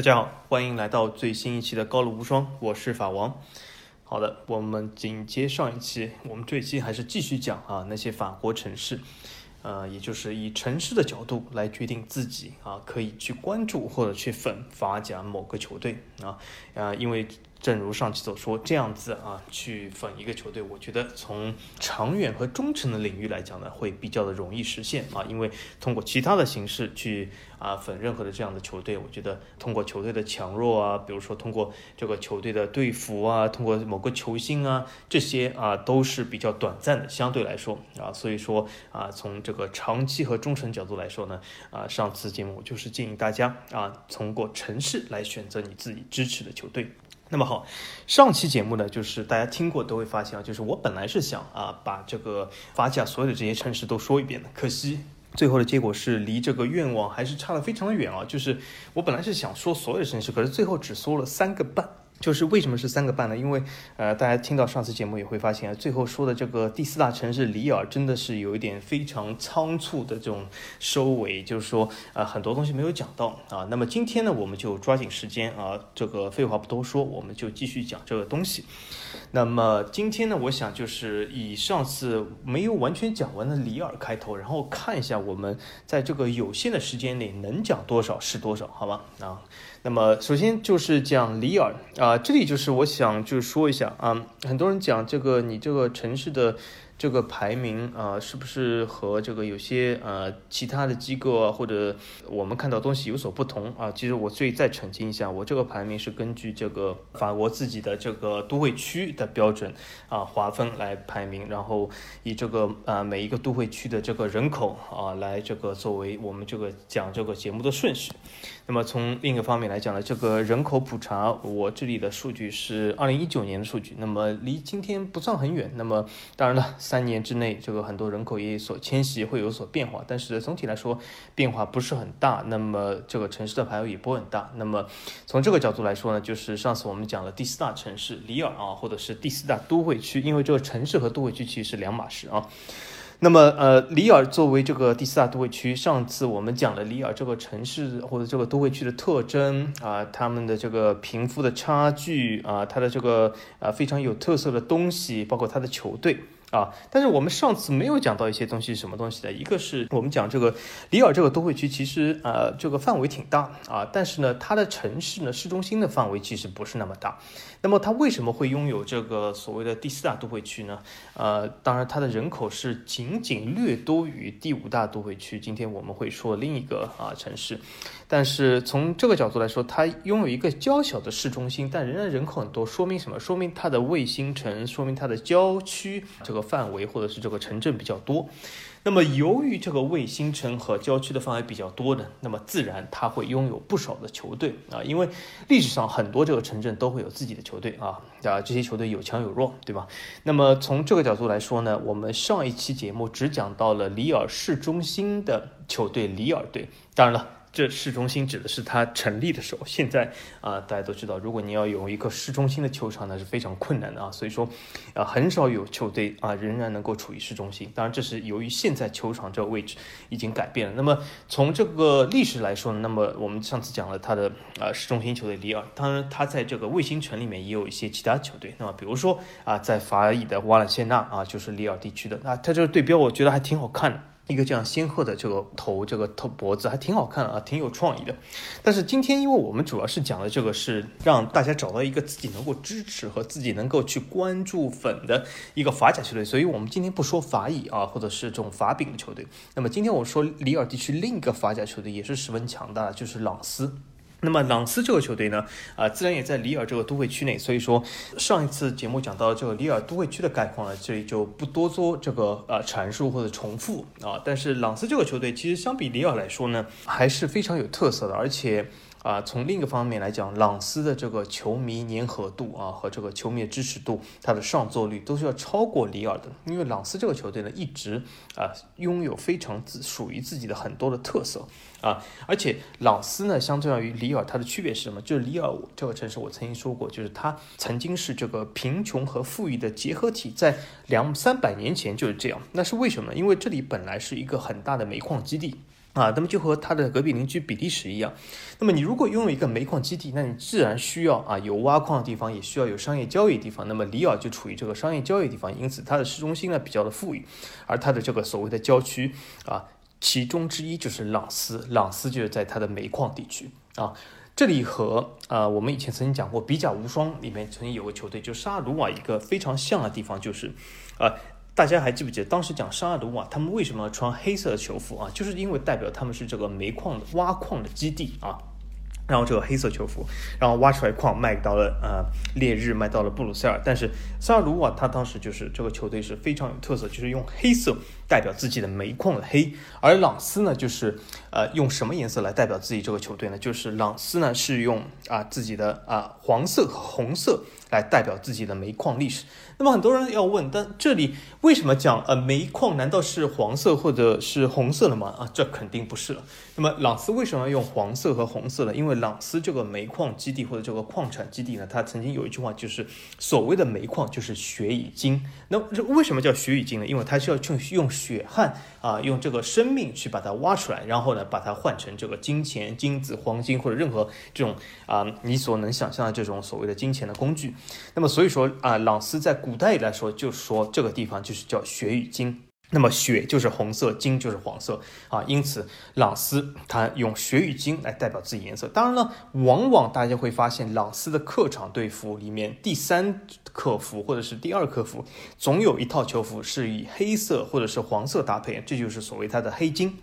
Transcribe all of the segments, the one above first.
大家好，欢迎来到最新一期的高露无双，我是法王。好的，我们紧接上一期，我们这一期还是继续讲啊那些法国城市，呃，也就是以城市的角度来决定自己啊可以去关注或者去粉法甲某个球队啊啊，因为。正如上期所说，这样子啊，去粉一个球队，我觉得从长远和忠诚的领域来讲呢，会比较的容易实现啊。因为通过其他的形式去啊粉任何的这样的球队，我觉得通过球队的强弱啊，比如说通过这个球队的队服啊，通过某个球星啊，这些啊都是比较短暂的，相对来说啊，所以说啊，从这个长期和忠诚角度来说呢，啊，上次节目我就是建议大家啊，通过城市来选择你自己支持的球队。那么好，上期节目呢，就是大家听过都会发现啊，就是我本来是想啊，把这个法甲所有的这些城市都说一遍的，可惜最后的结果是离这个愿望还是差了非常的远啊。就是我本来是想说所有的城市，可是最后只说了三个半。就是为什么是三个半呢？因为，呃，大家听到上次节目也会发现啊，最后说的这个第四大城市里尔真的是有一点非常仓促的这种收尾，就是说，呃，很多东西没有讲到啊。那么今天呢，我们就抓紧时间啊，这个废话不多说，我们就继续讲这个东西。那么今天呢，我想就是以上次没有完全讲完的里尔开头，然后看一下我们在这个有限的时间内能讲多少是多少，好吧？啊。那么首先就是讲里尔啊，这里就是我想就是说一下啊，很多人讲这个你这个城市的。这个排名啊，是不是和这个有些呃其他的机构啊，或者我们看到东西有所不同啊？其实我最再澄清一下，我这个排名是根据这个法国自己的这个都会区的标准啊划分来排名，然后以这个啊每一个都会区的这个人口啊来这个作为我们这个讲这个节目的顺序。那么从另一个方面来讲呢，这个人口普查，我这里的数据是二零一九年的数据，那么离今天不算很远。那么当然了。三年之内，这个很多人口也所迁徙，会有所变化，但是总体来说变化不是很大。那么这个城市的排位也不会很大。那么从这个角度来说呢，就是上次我们讲了第四大城市里尔啊，或者是第四大都会区，因为这个城市和都会区其实是两码事啊。那么呃，里尔作为这个第四大都会区，上次我们讲了里尔这个城市或者这个都会区的特征啊，他们的这个贫富的差距啊，它的这个呃非常有特色的东西，包括它的球队。啊，但是我们上次没有讲到一些东西，什么东西的？一个是我们讲这个里尔这个都会区，其实呃这个范围挺大啊，但是呢，它的城市呢市中心的范围其实不是那么大。那么它为什么会拥有这个所谓的第四大都会区呢？呃，当然它的人口是仅仅略多于第五大都会区。今天我们会说另一个啊城市，但是从这个角度来说，它拥有一个较小的市中心，但仍然人口很多，说明什么？说明它的卫星城，说明它的郊区这个范围或者是这个城镇比较多。那么，由于这个卫星城和郊区的范围比较多呢，那么自然它会拥有不少的球队啊，因为历史上很多这个城镇都会有自己的球队啊，啊，这些球队有强有弱，对吧？那么从这个角度来说呢，我们上一期节目只讲到了里尔市中心的球队里尔队，当然了。这市中心指的是它成立的时候。现在啊，大家都知道，如果你要有一个市中心的球场，那是非常困难的啊。所以说，啊，很少有球队啊仍然能够处于市中心。当然，这是由于现在球场这个位置已经改变了。那么从这个历史来说，那么我们上次讲了它的啊市中心球队里尔，当然它在这个卫星城里面也有一些其他球队。那么比如说啊，在法乙的瓦朗谢纳啊，就是里尔地区的。那它这个对标，我觉得还挺好看的。一个这样仙鹤的这个头，这个头脖子还挺好看啊，挺有创意的。但是今天，因为我们主要是讲的这个是让大家找到一个自己能够支持和自己能够去关注粉的一个法甲球队，所以我们今天不说法乙啊，或者是这种法丙的球队。那么今天我说里尔地区另一个法甲球队也是十分强大的，就是朗斯。那么朗斯这个球队呢，啊，自然也在里尔这个都会区内，所以说上一次节目讲到这个里尔都会区的概况呢，这里就不多做这个呃阐述或者重复啊。但是朗斯这个球队其实相比里尔来说呢，还是非常有特色的，而且。啊，从另一个方面来讲，朗斯的这个球迷粘合度啊，和这个球迷的支持度，它的上座率都是要超过里尔的。因为朗斯这个球队呢，一直啊拥有非常自属于自己的很多的特色啊，而且朗斯呢，相对于里尔，它的区别是什么？就是里尔这个城市，我曾经说过，就是它曾经是这个贫穷和富裕的结合体，在两三百年前就是这样。那是为什么？因为这里本来是一个很大的煤矿基地。啊，那么就和它的隔壁邻居比利时一样，那么你如果拥有一个煤矿基地，那你自然需要啊有挖矿的地方，也需要有商业交易的地方。那么里尔就处于这个商业交易地方，因此它的市中心呢比较的富裕，而它的这个所谓的郊区啊，其中之一就是朗斯，朗斯就是在它的煤矿地区啊。这里和啊我们以前曾经讲过比甲无双里面曾经有个球队，就沙尔鲁瓦一个非常像的地方就是啊。大家还记不记得当时讲沙尔鲁瓦，他们为什么要穿黑色的球服啊？就是因为代表他们是这个煤矿挖矿的基地啊。然后这个黑色球服，然后挖出来矿卖到了呃烈日，卖到了布鲁塞尔。但是萨尔鲁瓦他当时就是这个球队是非常有特色，就是用黑色代表自己的煤矿的黑。而朗斯呢，就是呃用什么颜色来代表自己这个球队呢？就是朗斯呢是用啊自己的啊黄色和红色来代表自己的煤矿历史。那么很多人要问，但这里为什么讲呃煤矿难道是黄色或者是红色的吗？啊，这肯定不是了。那么朗斯为什么要用黄色和红色呢？因为朗斯这个煤矿基地或者这个矿产基地呢，它曾经有一句话，就是所谓的煤矿就是血与金。那为什么叫血与金呢？因为它是要用用血汗啊，用这个生命去把它挖出来，然后呢，把它换成这个金钱、金子、黄金或者任何这种啊你所能想象的这种所谓的金钱的工具。那么所以说啊，朗斯在古代来说，就说这个地方就是叫血与金。那么血就是红色，金就是黄色啊，因此朗斯他用血与金来代表自己颜色。当然了，往往大家会发现朗斯的客场队服里面第三客服或者是第二客服，总有一套球服是以黑色或者是黄色搭配，这就是所谓他的黑金。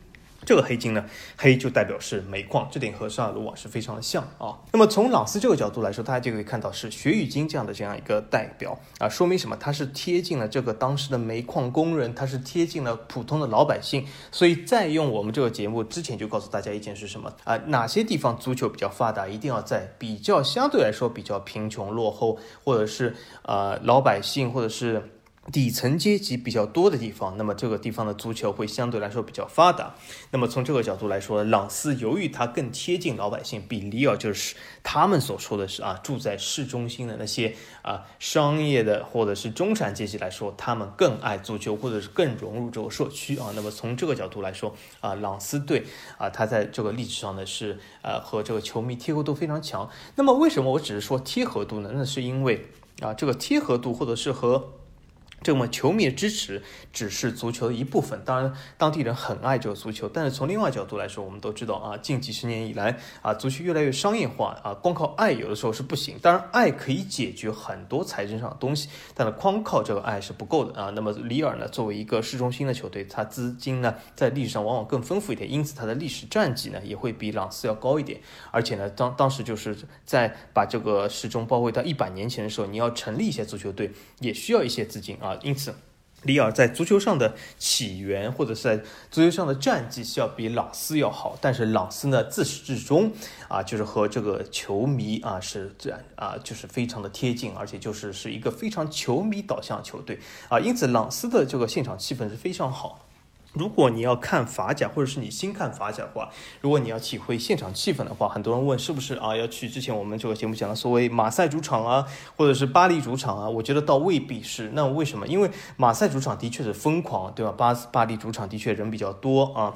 这个黑金呢，黑就代表是煤矿，这点和沙尔鲁瓦是非常的像啊。那么从朗斯这个角度来说，大家就可以看到是血与金这样的这样一个代表啊，说明什么？它是贴近了这个当时的煤矿工人，它是贴近了普通的老百姓。所以在用我们这个节目之前就告诉大家一件是什么啊？哪些地方足球比较发达，一定要在比较相对来说比较贫穷落后，或者是呃老百姓，或者是。底层阶级比较多的地方，那么这个地方的足球会相对来说比较发达。那么从这个角度来说，朗斯由于它更贴近老百姓，比里尔就是他们所说的是啊，住在市中心的那些啊商业的或者是中产阶级来说，他们更爱足球，或者是更融入这个社区啊。那么从这个角度来说啊，朗斯队啊，它在这个历史上呢是呃和这个球迷贴合度非常强。那么为什么我只是说贴合度呢？那是因为啊这个贴合度或者是和这么球迷的支持只是足球的一部分，当然当地人很爱这个足球，但是从另外角度来说，我们都知道啊，近几十年以来啊，足球越来越商业化啊，光靠爱有的时候是不行。当然，爱可以解决很多财政上的东西，但是光靠这个爱是不够的啊。那么里尔呢，作为一个市中心的球队，它资金呢在历史上往往更丰富一点，因此它的历史战绩呢也会比朗斯要高一点。而且呢，当当时就是在把这个时钟包围到一百年前的时候，你要成立一些足球队，也需要一些资金啊。啊，因此，里尔在足球上的起源或者是在足球上的战绩是要比朗斯要好，但是朗斯呢，自始至终啊，就是和这个球迷啊是这样啊，就是非常的贴近，而且就是是一个非常球迷导向球队啊，因此朗斯的这个现场气氛是非常好。如果你要看法甲，或者是你新看法甲的话，如果你要体会现场气氛的话，很多人问是不是啊要去之前我们这个节目讲的所谓马赛主场啊，或者是巴黎主场啊？我觉得倒未必是。那为什么？因为马赛主场的确是疯狂，对吧？巴巴黎主场的确人比较多啊。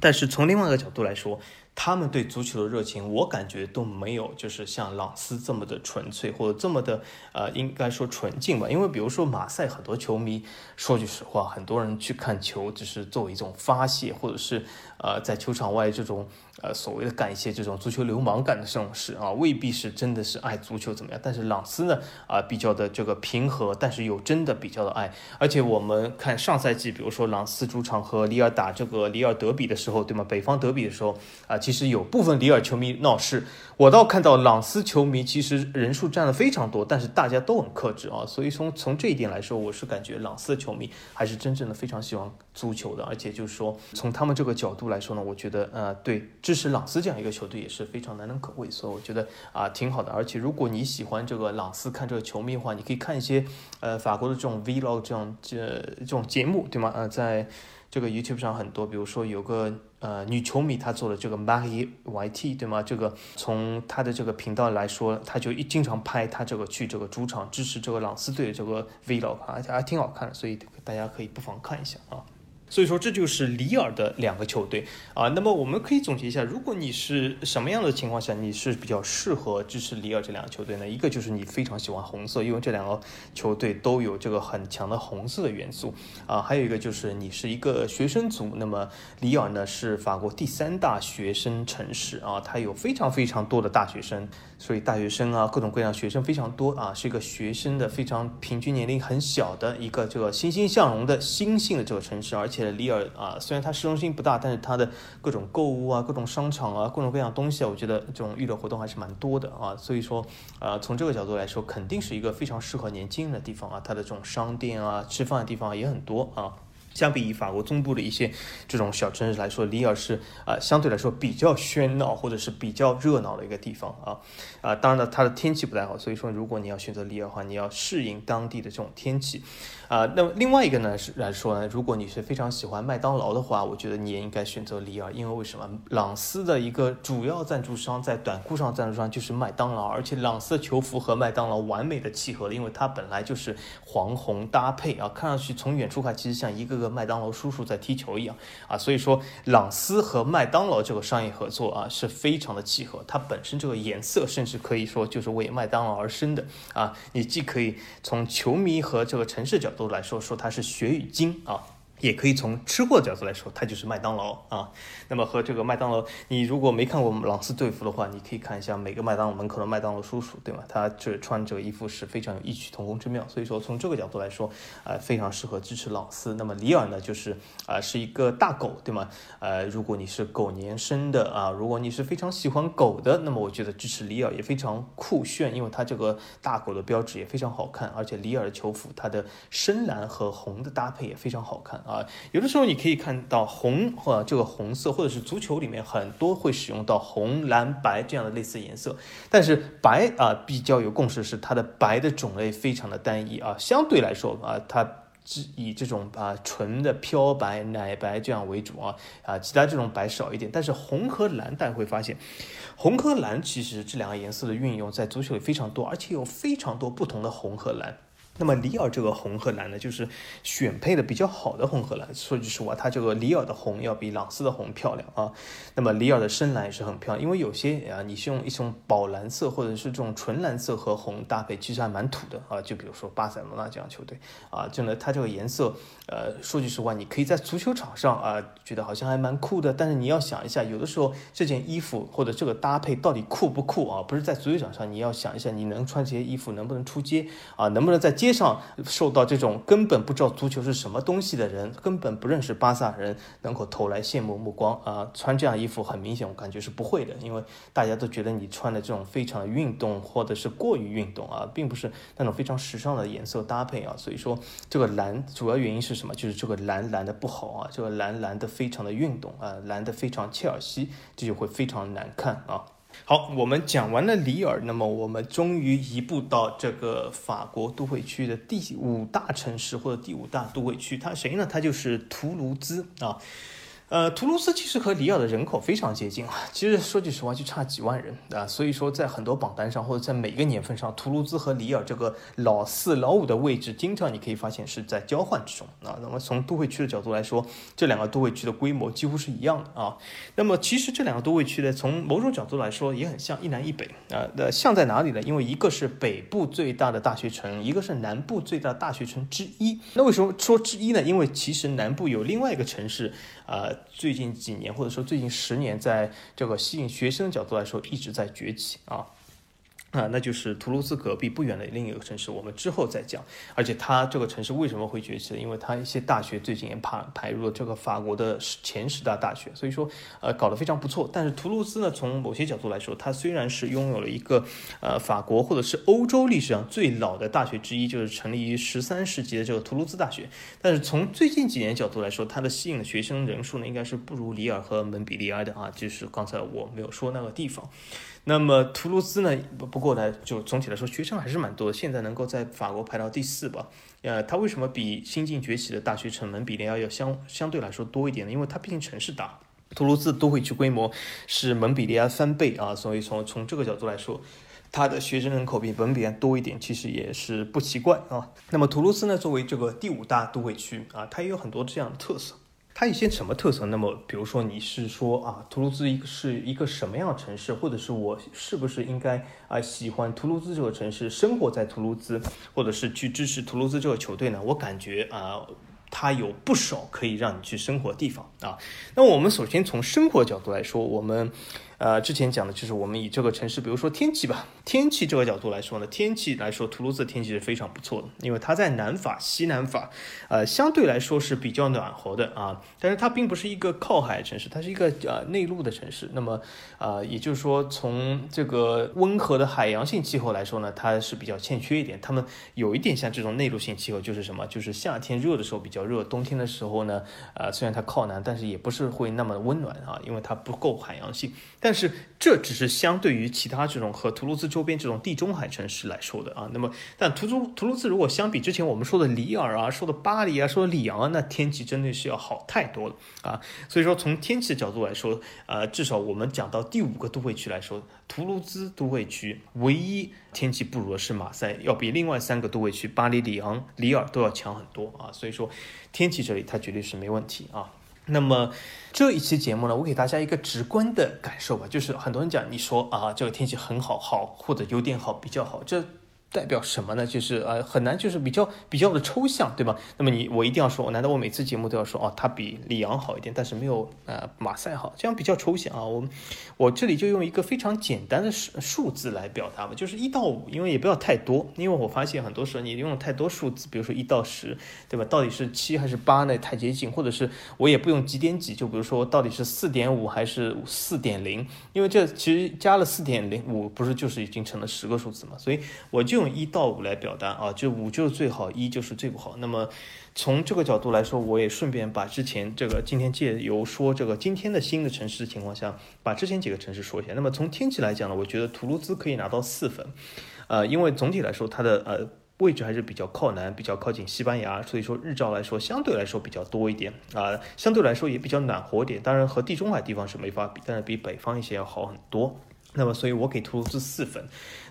但是从另外一个角度来说，他们对足球的热情，我感觉都没有就是像朗斯这么的纯粹，或者这么的呃，应该说纯净吧。因为比如说马赛很多球迷，说句实话，很多人去看球只是作为一种发泄，或者是呃在球场外这种。呃，所谓的干一些这种足球流氓干的这种事啊，未必是真的是爱足球怎么样？但是朗斯呢，啊，比较的这个平和，但是有真的比较的爱。而且我们看上赛季，比如说朗斯主场和里尔打这个里尔德比的时候，对吗？北方德比的时候，啊，其实有部分里尔球迷闹事，我倒看到朗斯球迷其实人数占了非常多，但是大家都很克制啊。所以从从这一点来说，我是感觉朗斯的球迷还是真正的非常喜欢足球的。而且就是说，从他们这个角度来说呢，我觉得呃，对。支持朗斯这样一个球队也是非常难能可贵，所以我觉得啊挺好的。而且如果你喜欢这个朗斯看这个球迷的话，你可以看一些呃法国的这种 vlog 这样这这种节目，对吗？呃，在这个 YouTube 上很多，比如说有个呃女球迷她做的这个 Marie YT，对吗？这个从她的这个频道来说，她就一经常拍她这个去这个主场支持这个朗斯队的这个 vlog，而且还挺好看的，所以大家可以不妨看一下啊。所以说这就是里尔的两个球队啊。那么我们可以总结一下，如果你是什么样的情况下你是比较适合支持里尔这两个球队呢？一个就是你非常喜欢红色，因为这两个球队都有这个很强的红色的元素啊。还有一个就是你是一个学生族，那么里尔呢是法国第三大学生城市啊，它有非常非常多的大学生，所以大学生啊各种各样学生非常多啊，是一个学生的非常平均年龄很小的一个这个欣欣向荣的新兴的这个城市，而且。里尔啊，虽然它市中心不大，但是它的各种购物啊、各种商场啊、各种各样东西啊，我觉得这种娱乐活动还是蛮多的啊。所以说，呃，从这个角度来说，肯定是一个非常适合年轻人的地方啊。它的这种商店啊、吃饭的地方也很多啊。相比于法国中部的一些这种小城市来说，里尔是啊相对来说比较喧闹或者是比较热闹的一个地方啊啊，当然了，它的天气不太好，所以说如果你要选择里尔的话，你要适应当地的这种天气。啊。那么另外一个呢是来说呢，如果你是非常喜欢麦当劳的话，我觉得你也应该选择里尔，因为为什么？朗斯的一个主要赞助商在短裤上赞助商就是麦当劳，而且朗斯的球服和麦当劳完美的契合了，因为它本来就是黄红搭配啊，看上去从远处看其实像一个个。麦当劳叔叔在踢球一样啊，所以说朗斯和麦当劳这个商业合作啊是非常的契合，它本身这个颜色甚至可以说就是为麦当劳而生的啊，你既可以从球迷和这个城市角都来说说它是血与精啊。也可以从吃货的角度来说，它就是麦当劳啊。那么和这个麦当劳，你如果没看过朗斯队服的话，你可以看一下每个麦当劳门口的麦当劳叔叔，对吗？他这穿这个衣服是非常有异曲同工之妙。所以说从这个角度来说，呃，非常适合支持朗斯。那么里尔呢，就是啊是一个大狗，对吗？呃，如果你是狗年生的啊，如果你是非常喜欢狗的，那么我觉得支持里尔也非常酷炫，因为它这个大狗的标志也非常好看，而且里尔的球服它的深蓝和红的搭配也非常好看。啊，有的时候你可以看到红或这个红色，或者是足球里面很多会使用到红、蓝、白这样的类似颜色，但是白啊比较有共识是它的白的种类非常的单一啊，相对来说啊，它只以这种啊纯的漂白、奶白这样为主啊啊，其他这种白少一点，但是红和蓝大家会发现，红和蓝其实这两个颜色的运用在足球里非常多，而且有非常多不同的红和蓝。那么里尔这个红和蓝呢，就是选配的比较好的红和蓝。说句实话，它这个里尔的红要比朗斯的红漂亮啊。那么里尔的深蓝也是很漂亮，因为有些啊，你是用一种宝蓝色或者是这种纯蓝色和红搭配，其实还蛮土的啊。就比如说巴塞罗那这样球队啊，就呢它这个颜色，呃，说句实话，你可以在足球场上啊，觉得好像还蛮酷的。但是你要想一下，有的时候这件衣服或者这个搭配到底酷不酷啊？不是在足球场上，你要想一下，你能穿这些衣服能不能出街啊？能不能在街上受到这种根本不知道足球是什么东西的人，根本不认识巴萨人，能够投来羡慕目光啊！穿这样衣服很明显，我感觉是不会的，因为大家都觉得你穿的这种非常运动，或者是过于运动啊，并不是那种非常时尚的颜色搭配啊。所以说这个蓝主要原因是什么？就是这个蓝蓝的不好啊，这个蓝蓝的非常的运动啊，蓝的非常切尔西，这就会非常难看啊。好，我们讲完了里尔，那么我们终于移步到这个法国都会区的第五大城市或者第五大都会区，它谁呢？它就是图卢兹啊。呃，图卢兹其实和里尔的人口非常接近啊，其实说句实话就差几万人啊，所以说在很多榜单上或者在每个年份上，图卢兹和里尔这个老四老五的位置，经常你可以发现是在交换之中啊。那么从都会区的角度来说，这两个都会区的规模几乎是一样的啊。那么其实这两个都会区呢，从某种角度来说也很像一南一北啊。那像在哪里呢？因为一个是北部最大的大学城，一个是南部最大大学城之一。那为什么说之一呢？因为其实南部有另外一个城市。呃，最近几年或者说最近十年，在这个吸引学生的角度来说，一直在崛起啊。啊，那就是图卢兹隔壁不远的另一个城市，我们之后再讲。而且它这个城市为什么会崛起？因为它一些大学最近也排排入了这个法国的前十大大学，所以说呃搞得非常不错。但是图卢兹呢，从某些角度来说，它虽然是拥有了一个呃法国或者是欧洲历史上最老的大学之一，就是成立于十三世纪的这个图卢兹大学，但是从最近几年角度来说，它的吸引的学生人数呢，应该是不如里尔和蒙彼利埃的啊，就是刚才我没有说那个地方。那么图卢兹呢？不不过呢，就总体来说，学生还是蛮多的。现在能够在法国排到第四吧？呃，它为什么比新晋崛起的大学城蒙彼利埃要相相对来说多一点呢？因为它毕竟城市大，图卢兹都会区规模是蒙彼利埃翻倍啊，所以从从这个角度来说，它的学生人口比蒙彼利埃多一点，其实也是不奇怪啊。那么图卢兹呢，作为这个第五大都会区啊，它也有很多这样的特色。它一些什么特色？那么，比如说你是说啊，图卢兹一个是一个什么样的城市，或者是我是不是应该啊喜欢图卢兹这个城市，生活在图卢兹，或者是去支持图卢兹这个球队呢？我感觉啊。它有不少可以让你去生活的地方啊。那我们首先从生活角度来说，我们。呃，之前讲的就是我们以这个城市，比如说天气吧，天气这个角度来说呢，天气来说，图卢兹天气是非常不错的，因为它在南法、西南法，呃，相对来说是比较暖和的啊。但是它并不是一个靠海城市，它是一个呃内陆的城市。那么，呃，也就是说，从这个温和的海洋性气候来说呢，它是比较欠缺一点。他们有一点像这种内陆性气候，就是什么？就是夏天热的时候比较热，冬天的时候呢，呃，虽然它靠南，但是也不是会那么温暖啊，因为它不够海洋性。但是这只是相对于其他这种和图卢兹周边这种地中海城市来说的啊。那么，但图卢图卢兹如果相比之前我们说的里尔啊、说的巴黎啊、说的里昂啊，那天气真的是要好太多了啊。所以说，从天气的角度来说，呃，至少我们讲到第五个都会区来说，图卢兹都会区唯一天气不如的是马赛，要比另外三个都会区巴黎、里昂、里尔都要强很多啊。所以说，天气这里它绝对是没问题啊。那么这一期节目呢，我给大家一个直观的感受吧，就是很多人讲，你说啊，这个天气很好，好或者有点好，比较好，这。代表什么呢？就是呃很难，就是比较比较的抽象，对吧？那么你我一定要说，难道我每次节目都要说哦，他比里昂好一点，但是没有呃马赛好，这样比较抽象啊。我我这里就用一个非常简单的数数字来表达吧，就是一到五，因为也不要太多，因为我发现很多时候你用太多数字，比如说一到十，对吧？到底是七还是八呢？太接近，或者是我也不用几点几，就比如说到底是四点五还是四点零，因为这其实加了四点零五，不是就是已经成了十个数字嘛？所以我就。用一到五来表达啊，就五就是最好，一就是最不好。那么从这个角度来说，我也顺便把之前这个今天借由说这个今天的新的城市的情况下，把之前几个城市说一下。那么从天气来讲呢，我觉得图卢兹可以拿到四分，呃，因为总体来说它的呃位置还是比较靠南，比较靠近西班牙，所以说日照来说相对来说比较多一点啊，相对来说也比较暖和点。当然和地中海地方是没法比，但是比北方一些要好很多。那么，所以我给图卢兹四分。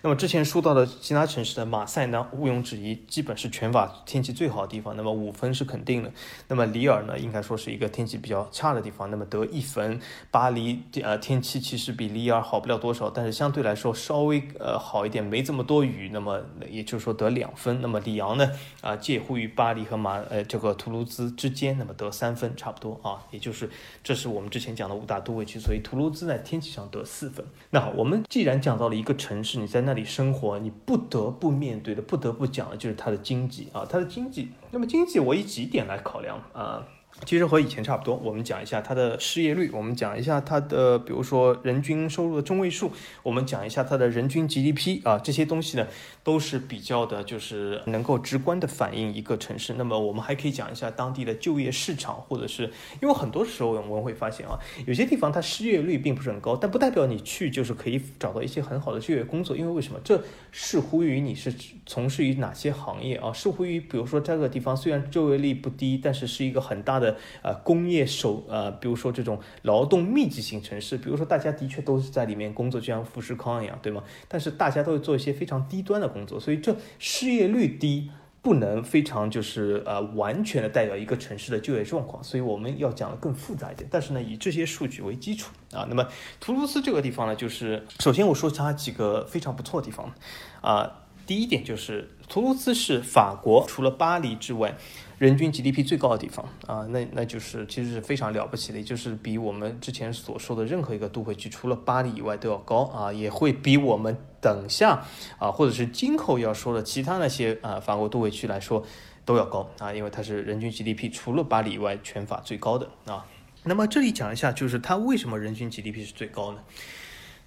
那么之前说到的其他城市的马赛呢，毋庸置疑，基本是全法天气最好的地方。那么五分是肯定的。那么里尔呢，应该说是一个天气比较差的地方，那么得一分。巴黎呃天气其实比里尔好不了多少，但是相对来说稍微呃好一点，没这么多雨。那么也就是说得两分。那么里昂呢啊介乎于巴黎和马呃这个图卢兹之间，那么得三分差不多啊，也就是这是我们之前讲的五大都会区，所以图卢兹在天气上得四分。那好。我们既然讲到了一个城市，你在那里生活，你不得不面对的、不得不讲的就是它的经济啊，它的经济。那么经济，我以几点来考量啊？其实和以前差不多，我们讲一下它的失业率，我们讲一下它的，比如说人均收入的中位数，我们讲一下它的人均 GDP 啊，这些东西呢都是比较的，就是能够直观的反映一个城市。那么我们还可以讲一下当地的就业市场，或者是因为很多时候我们会发现啊，有些地方它失业率并不是很高，但不代表你去就是可以找到一些很好的就业工作，因为为什么？这视乎于你是从事于哪些行业啊，视乎于比如说这个地方虽然就业率不低，但是是一个很大的。呃，工业手呃，比如说这种劳动密集型城市，比如说大家的确都是在里面工作，就像富士康一样，对吗？但是大家都会做一些非常低端的工作，所以这失业率低不能非常就是呃完全的代表一个城市的就业状况，所以我们要讲的更复杂一点。但是呢，以这些数据为基础啊，那么图卢斯这个地方呢，就是首先我说它几个非常不错的地方啊，第一点就是图卢兹是法国除了巴黎之外。人均 GDP 最高的地方啊，那那就是其实是非常了不起的，就是比我们之前所说的任何一个都会区，除了巴黎以外都要高啊，也会比我们等下啊，或者是今后要说的其他那些啊法国都会区来说都要高啊，因为它是人均 GDP 除了巴黎以外全法最高的啊。那么这里讲一下，就是它为什么人均 GDP 是最高呢？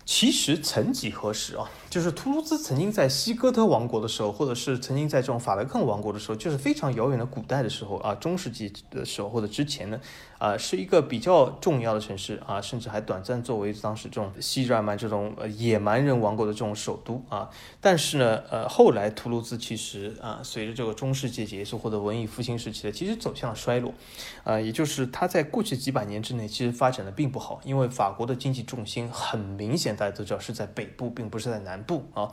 其实曾几何时啊，就是图卢兹曾经在西哥特王国的时候，或者是曾经在这种法兰克王国的时候，就是非常遥远的古代的时候啊，中世纪的时候或者之前呢。啊，是一个比较重要的城市啊，甚至还短暂作为当时这种西日耳曼这种野蛮人王国的这种首都啊。但是呢，呃，后来图卢兹其实啊，随着这个中世纪结束或者文艺复兴时期的，其实走向了衰落，啊，也就是它在过去几百年之内其实发展的并不好，因为法国的经济重心很明显大家都知道是在北部，并不是在南南部啊。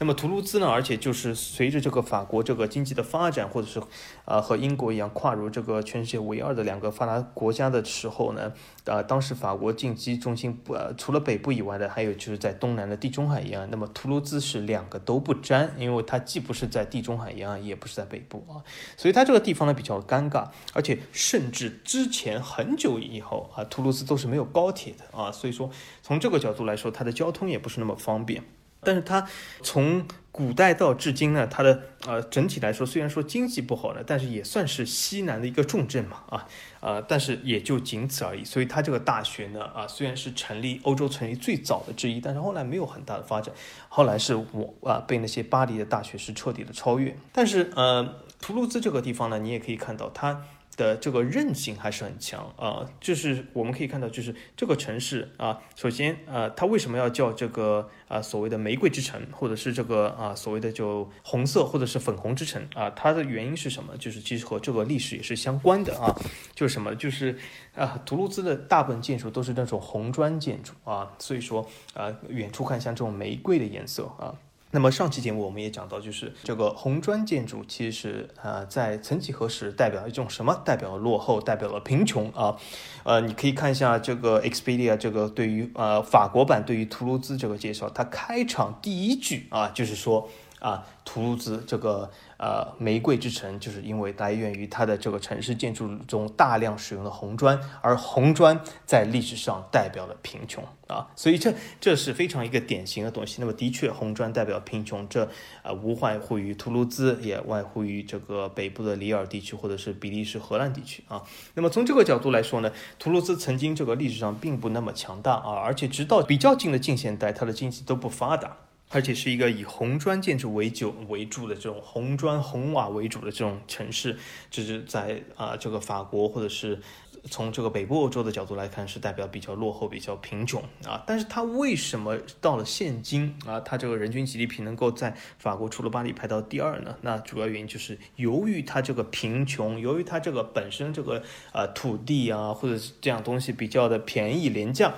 那么图卢兹呢？而且就是随着这个法国这个经济的发展，或者是，呃，和英国一样跨入这个全世界唯二的两个发达国家的时候呢，呃，当时法国经济中心不呃除了北部以外的，还有就是在东南的地中海沿岸。那么图卢兹是两个都不沾，因为它既不是在地中海沿岸，也不是在北部啊，所以它这个地方呢比较尴尬，而且甚至之前很久以后啊，图卢兹都是没有高铁的啊，所以说从这个角度来说，它的交通也不是那么方便。但是它从古代到至今呢，它的呃整体来说，虽然说经济不好呢，但是也算是西南的一个重镇嘛，啊啊，但是也就仅此而已。所以它这个大学呢，啊虽然是成立欧洲成立最早的之一，但是后来没有很大的发展，后来是我啊被那些巴黎的大学是彻底的超越。但是呃，图卢兹这个地方呢，你也可以看到它。的这个韧性还是很强啊，就是我们可以看到，就是这个城市啊，首先呃，它为什么要叫这个啊所谓的玫瑰之城，或者是这个啊所谓的就红色或者是粉红之城啊？它的原因是什么？就是其实和这个历史也是相关的啊，就是什么？就是啊，图卢兹的大部分建筑都是那种红砖建筑啊，所以说啊，远处看像这种玫瑰的颜色啊。那么上期节目我们也讲到，就是这个红砖建筑，其实呃在曾几何时代表一种什么？代表了落后，代表了贫穷啊。呃，你可以看一下这个 Expedia 这个对于呃法国版对于图卢兹这个介绍，它开场第一句啊就是说啊图卢兹这个。呃，玫瑰之城就是因为来源于它的这个城市建筑中大量使用的红砖，而红砖在历史上代表了贫穷啊，所以这这是非常一个典型的东西。那么的确，红砖代表贫穷，这呃无外乎于图卢兹，也外乎于这个北部的里尔地区或者是比利时、荷兰地区啊。那么从这个角度来说呢，图卢兹曾经这个历史上并不那么强大啊，而且直到比较近的近现代，它的经济都不发达。而且是一个以红砖建筑为主为主的这种红砖红瓦为主的这种城市，就是在啊这个法国或者是从这个北部欧洲的角度来看，是代表比较落后、比较贫穷啊。但是它为什么到了现今啊，它这个人均 GDP 能够在法国除了巴黎排到第二呢？那主要原因就是由于它这个贫穷，由于它这个本身这个呃土地啊或者是这样东西比较的便宜廉价。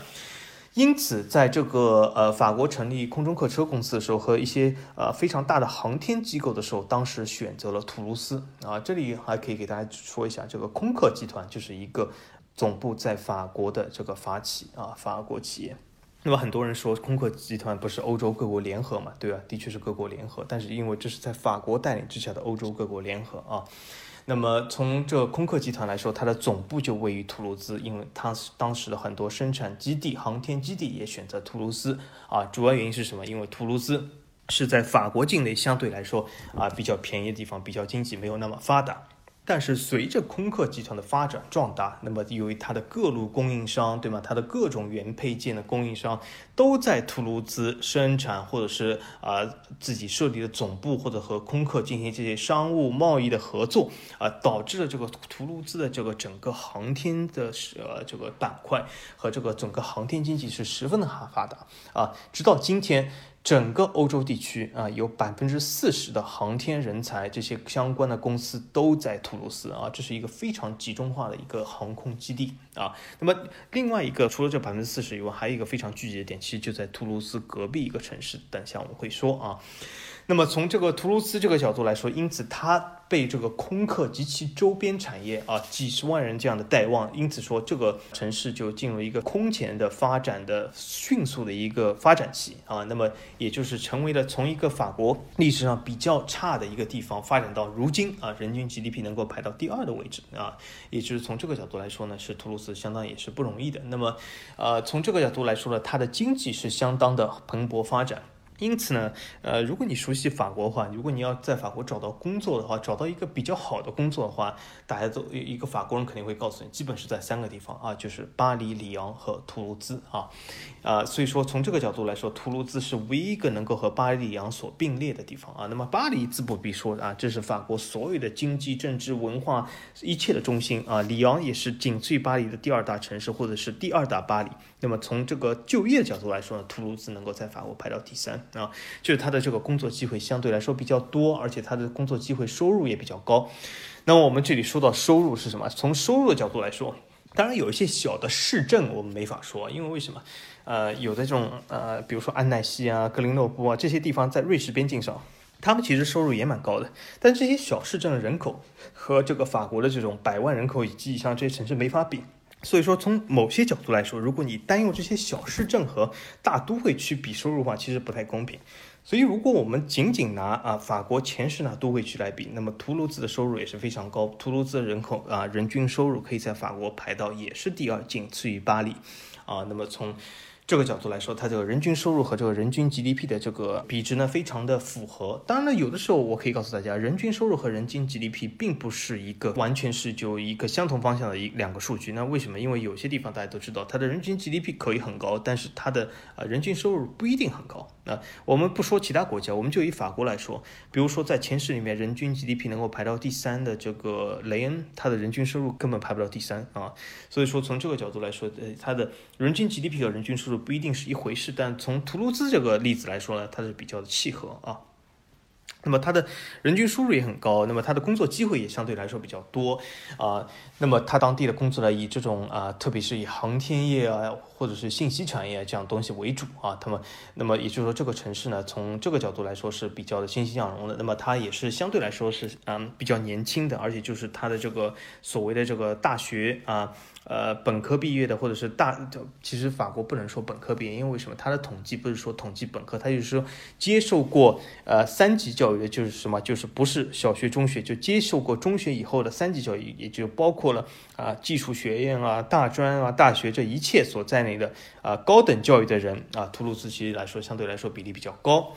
因此，在这个呃法国成立空中客车公司的时候，和一些呃非常大的航天机构的时候，当时选择了图卢斯啊。这里还可以给大家说一下，这个空客集团就是一个总部在法国的这个法企啊，法国企业。那么很多人说空客集团不是欧洲各国联合嘛？对吧？的确是各国联合，但是因为这是在法国带领之下的欧洲各国联合啊。那么从这空客集团来说，它的总部就位于图卢兹，因为它当时的很多生产基地、航天基地也选择图卢兹啊。主要原因是什么？因为图卢兹是在法国境内相对来说啊比较便宜的地方，比较经济没有那么发达。但是随着空客集团的发展壮大，那么由于它的各路供应商，对吗？它的各种原配件的供应商都在图卢兹生产，或者是啊自己设立的总部，或者和空客进行这些商务贸易的合作，啊，导致了这个图卢兹的这个整个航天的呃这个板块和这个整个航天经济是十分的发发达啊，直到今天。整个欧洲地区啊，有百分之四十的航天人才，这些相关的公司都在图卢斯啊，这是一个非常集中化的一个航空基地啊。那么另外一个，除了这百分之四十以外，还有一个非常聚集的点，其实就在图卢斯隔壁一个城市，等下我们会说啊。那么从这个图卢斯这个角度来说，因此它被这个空客及其周边产业啊几十万人这样的带望，因此说这个城市就进入一个空前的发展的迅速的一个发展期啊。那么也就是成为了从一个法国历史上比较差的一个地方，发展到如今啊人均 GDP 能够排到第二的位置啊。也就是从这个角度来说呢，是图卢斯相当也是不容易的。那么呃从这个角度来说呢，它的经济是相当的蓬勃发展。因此呢，呃，如果你熟悉法国的话，如果你要在法国找到工作的话，找到一个比较好的工作的话，大家都一个法国人肯定会告诉你，基本是在三个地方啊，就是巴黎、里昂和图卢兹啊，啊，所以说从这个角度来说，图卢兹是唯一一个能够和巴黎、里昂所并列的地方啊。那么巴黎自不必说啊，这是法国所有的经济、政治、文化一切的中心啊。里昂也是仅次于巴黎的第二大城市，或者是第二大巴黎。那么从这个就业角度来说呢，图卢兹能够在法国排到第三。啊，就是他的这个工作机会相对来说比较多，而且他的工作机会收入也比较高。那么我们这里说到收入是什么？从收入的角度来说，当然有一些小的市镇我们没法说，因为为什么？呃，有的这种呃，比如说安奈西啊、格林诺布啊这些地方在瑞士边境上，他们其实收入也蛮高的。但这些小市镇的人口和这个法国的这种百万人口以及以上这些城市没法比。所以说，从某些角度来说，如果你单用这些小市镇和大都会区比收入的话，其实不太公平。所以，如果我们仅仅拿啊法国前十大都会区来比，那么图卢兹的收入也是非常高。图卢兹的人口啊，人均收入可以在法国排到也是第二，仅次于巴黎。啊，那么从这个角度来说，它这个人均收入和这个人均 GDP 的这个比值呢，非常的符合。当然了，有的时候我可以告诉大家，人均收入和人均 GDP 并不是一个完全是就一个相同方向的一两个数据。那为什么？因为有些地方大家都知道，它的人均 GDP 可以很高，但是它的呃人均收入不一定很高。那我们不说其他国家，我们就以法国来说，比如说在前十里面，人均 GDP 能够排到第三的这个雷恩，它的人均收入根本排不到第三啊。所以说从这个角度来说，呃，它的人均 GDP 和人均收入不一定是一回事。但从图卢兹这个例子来说呢，它是比较的契合啊。那么它的人均收入也很高，那么它的工作机会也相对来说比较多啊。那么它当地的工作呢，以这种啊，特别是以航天业啊，或者是信息产业这样东西为主啊。他们，那么也就是说，这个城市呢，从这个角度来说是比较的欣欣向荣的。那么它也是相对来说是嗯比较年轻的，而且就是它的这个所谓的这个大学啊。呃，本科毕业的或者是大，其实法国不能说本科毕业，因为为什么？它的统计不是说统计本科，它就是说接受过呃三级教育的，就是什么？就是不是小学、中学，就接受过中学以后的三级教育，也就包括了啊技术学院啊、大专啊、大学这一切所在内的啊高等教育的人啊，图鲁兹其实来说相对来说比例比较高。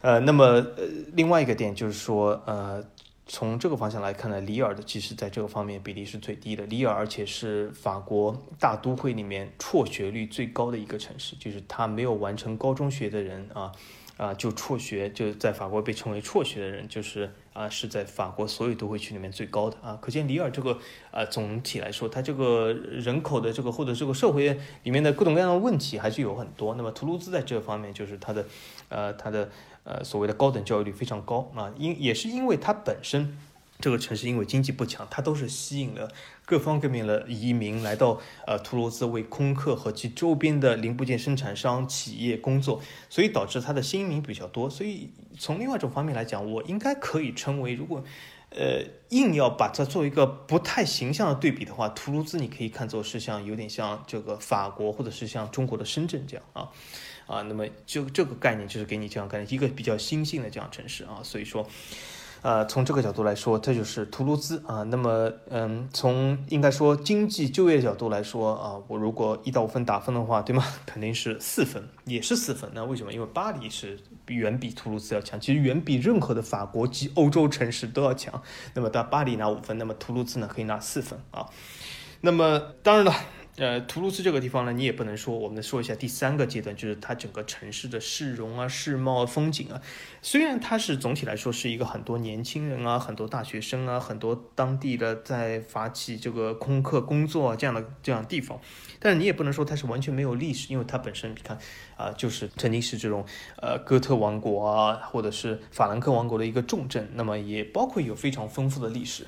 呃，那么呃另外一个点就是说呃。从这个方向来看呢，里尔的其实在这个方面比例是最低的。里尔而且是法国大都会里面辍学率最高的一个城市，就是他没有完成高中学的人啊啊就辍学，就在法国被称为辍学的人，就是啊是在法国所有都会区里面最高的啊。可见里尔这个啊总体来说，它这个人口的这个或者这个社会里面的各种各样的问题还是有很多。那么图卢兹在这方面就是它的呃它的。呃，所谓的高等教育率非常高啊，因也是因为它本身这个城市因为经济不强，它都是吸引了各方各面的移民来到呃图卢兹为空客和其周边的零部件生产商企业工作，所以导致它的新移民比较多。所以从另外一种方面来讲，我应该可以称为，如果呃硬要把它做一个不太形象的对比的话，图卢兹你可以看作是像有点像这个法国或者是像中国的深圳这样啊。啊，那么就这个概念就是给你这样概念，一个比较新兴的这样城市啊，所以说，呃，从这个角度来说，这就是图卢兹啊。那么，嗯，从应该说经济就业角度来说啊，我如果一到五分打分的话，对吗？肯定是四分，也是四分。那为什么？因为巴黎是远比图卢兹要强，其实远比任何的法国及欧洲城市都要强。那么到巴黎拿五分，那么图卢兹呢可以拿四分啊。那么当然了。呃，图卢兹这个地方呢，你也不能说。我们说一下第三个阶段，就是它整个城市的市容啊、市貌、风景啊。虽然它是总体来说是一个很多年轻人啊、很多大学生啊、很多当地的在发起这个空客工作这样的这样的地方，但是你也不能说它是完全没有历史，因为它本身你看啊，就是曾经是这种呃哥特王国啊，或者是法兰克王国的一个重镇，那么也包括有非常丰富的历史。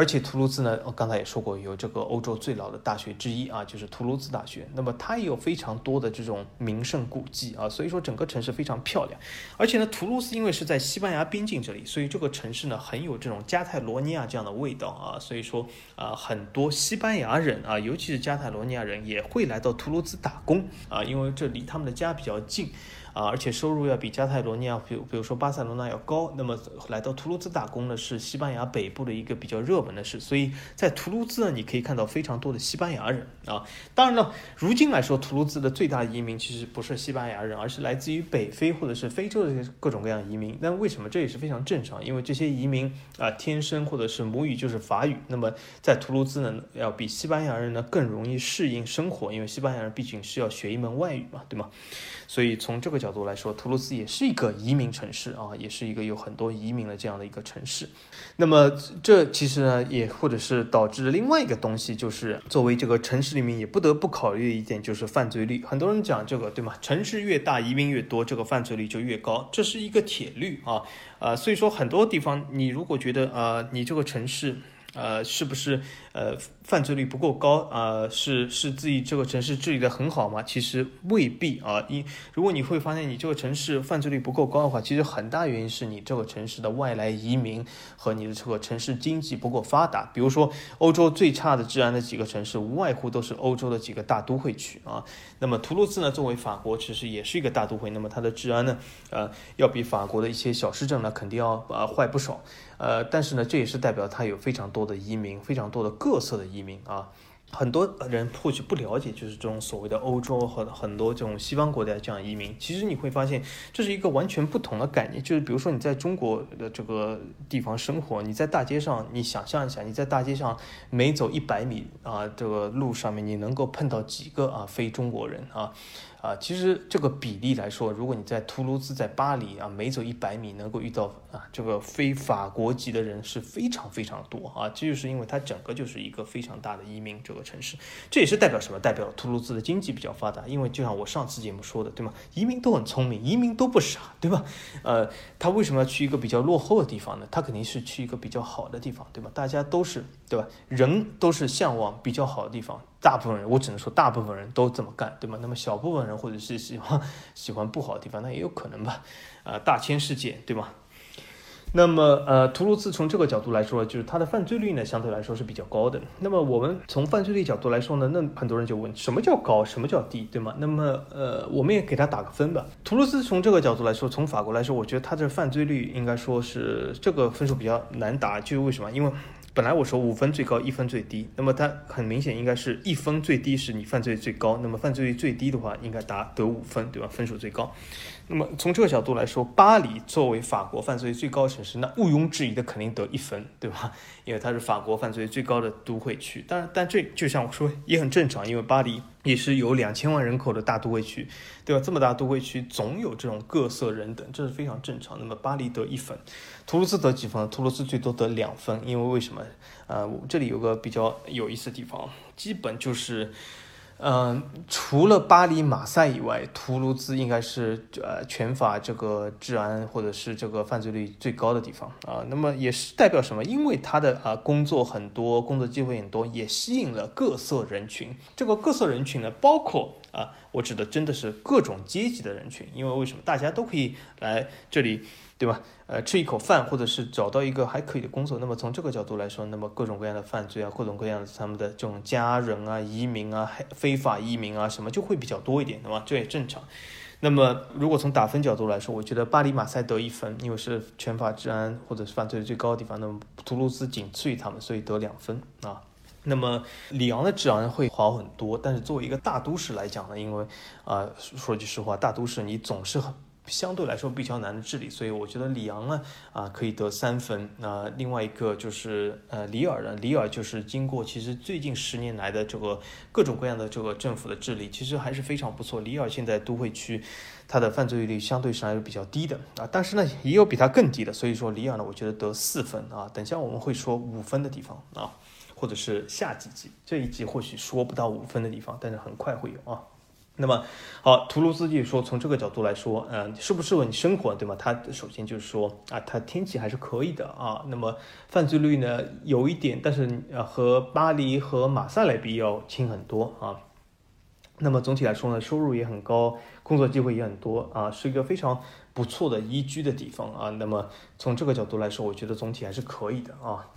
而且图卢兹呢，我刚才也说过，有这个欧洲最老的大学之一啊，就是图卢兹大学。那么它也有非常多的这种名胜古迹啊，所以说整个城市非常漂亮。而且呢，图卢兹因为是在西班牙边境这里，所以这个城市呢很有这种加泰罗尼亚这样的味道啊。所以说啊，很多西班牙人啊，尤其是加泰罗尼亚人也会来到图卢兹打工啊，因为这离他们的家比较近。啊，而且收入要比加泰罗尼亚，比如比如说巴塞罗那要高。那么来到图卢兹打工呢，是西班牙北部的一个比较热门的事。所以在图卢兹呢，你可以看到非常多的西班牙人啊。当然了，如今来说，图卢兹的最大移民其实不是西班牙人，而是来自于北非或者是非洲的各种各样移民。那为什么这也是非常正常？因为这些移民啊，天生或者是母语就是法语。那么在图卢兹呢，要比西班牙人呢更容易适应生活，因为西班牙人毕竟是要学一门外语嘛，对吗？所以从这个角度来说，图卢兹也是一个移民城市啊，也是一个有很多移民的这样的一个城市。那么这其实呢，也或者是导致另外一个东西，就是作为这个城市里面也不得不考虑的一点，就是犯罪率。很多人讲这个，对吗？城市越大，移民越多，这个犯罪率就越高，这是一个铁律啊。呃，所以说很多地方，你如果觉得呃，你这个城市。呃，是不是呃犯罪率不够高啊，是是自己这个城市治理的很好吗？其实未必啊。因如果你会发现你这个城市犯罪率不够高的话，其实很大原因是你这个城市的外来移民和你的这个城市经济不够发达。比如说，欧洲最差的治安的几个城市，无外乎都是欧洲的几个大都会区啊。那么图卢兹呢，作为法国其实也是一个大都会，那么它的治安呢，呃，要比法国的一些小市镇呢，肯定要呃坏不少。呃，但是呢，这也是代表它有非常多的移民，非常多的各色的移民移民啊。很多人或许不了解，就是这种所谓的欧洲和很多这种西方国家这样移民，其实你会发现这是一个完全不同的概念。就是比如说你在中国的这个地方生活，你在大街上，你想象一下，你在大街上每走一百米啊，这个路上面你能够碰到几个啊非中国人啊？啊，其实这个比例来说，如果你在图卢兹、在巴黎啊，每走一百米能够遇到啊这个非法国籍的人是非常非常多啊，这就是因为它整个就是一个非常大的移民这个城市，这也是代表什么？代表图卢兹的经济比较发达，因为就像我上次节目说的，对吗？移民都很聪明，移民都不傻，对吧？呃，他为什么要去一个比较落后的地方呢？他肯定是去一个比较好的地方，对吧？大家都是，对吧？人都是向往比较好的地方。大部分人，我只能说大部分人都这么干，对吗？那么小部分人或者是喜欢 喜欢不好的地方，那也有可能吧。啊，大千世界，对吗？那么，呃，图卢兹从这个角度来说，就是它的犯罪率呢，相对来说是比较高的。那么我们从犯罪率角度来说呢，那很多人就问，什么叫高，什么叫低，对吗？那么，呃，我们也给它打个分吧。图卢兹从这个角度来说，从法国来说，我觉得它的犯罪率应该说是这个分数比较难打，就是为什么？因为本来我说五分最高，一分最低，那么它很明显应该是一分最低是你犯罪最高，那么犯罪率最低的话应该答得五分，对吧？分数最高。那么从这个角度来说，巴黎作为法国犯罪最高城市，那毋庸置疑的肯定得一分，对吧？因为它是法国犯罪最高的都会区。当然，但这就像我说也很正常，因为巴黎也是有两千万人口的大都会区，对吧？这么大都会区总有这种各色人等，这是非常正常。那么巴黎得一分，图卢兹得几分？图卢兹最多得两分，因为为什么？呃，这里有个比较有意思的地方，基本就是。嗯，除了巴黎、马赛以外，图卢兹应该是呃全法这个治安或者是这个犯罪率最高的地方啊。那么也是代表什么？因为它的啊工作很多，工作机会很多，也吸引了各色人群。这个各色人群呢，包括啊，我指的真的是各种阶级的人群。因为为什么？大家都可以来这里。对吧？呃，吃一口饭，或者是找到一个还可以的工作。那么从这个角度来说，那么各种各样的犯罪啊，各种各样的他们的这种家人啊、移民啊、非法移民啊，什么就会比较多一点，对吧？这也正常。那么如果从打分角度来说，我觉得巴黎、马赛得一分，因为是全法治安或者是犯罪的最高的地方。那么图卢兹仅次于他们，所以得两分啊。那么里昂的治安会好很多，但是作为一个大都市来讲呢，因为啊，说句实话，大都市你总是很。相对来说比较难的治理，所以我觉得里昂呢啊可以得三分。那另外一个就是呃里尔呢，里尔就是经过其实最近十年来的这个各种各样的这个政府的治理，其实还是非常不错。里尔现在都会区它的犯罪率相对上还是比较低的啊，但是呢也有比它更低的，所以说里尔呢我觉得得四分啊。等下我们会说五分的地方啊，或者是下几集这一集或许说不到五分的地方，但是很快会有啊。那么好，图卢兹就说从这个角度来说，嗯，适不适合你生活，对吗？它首先就是说啊，它天气还是可以的啊。那么犯罪率呢有一点，但是呃和巴黎和马赛来比要轻很多啊。那么总体来说呢，收入也很高，工作机会也很多啊，是一个非常不错的宜居的地方啊。那么从这个角度来说，我觉得总体还是可以的啊。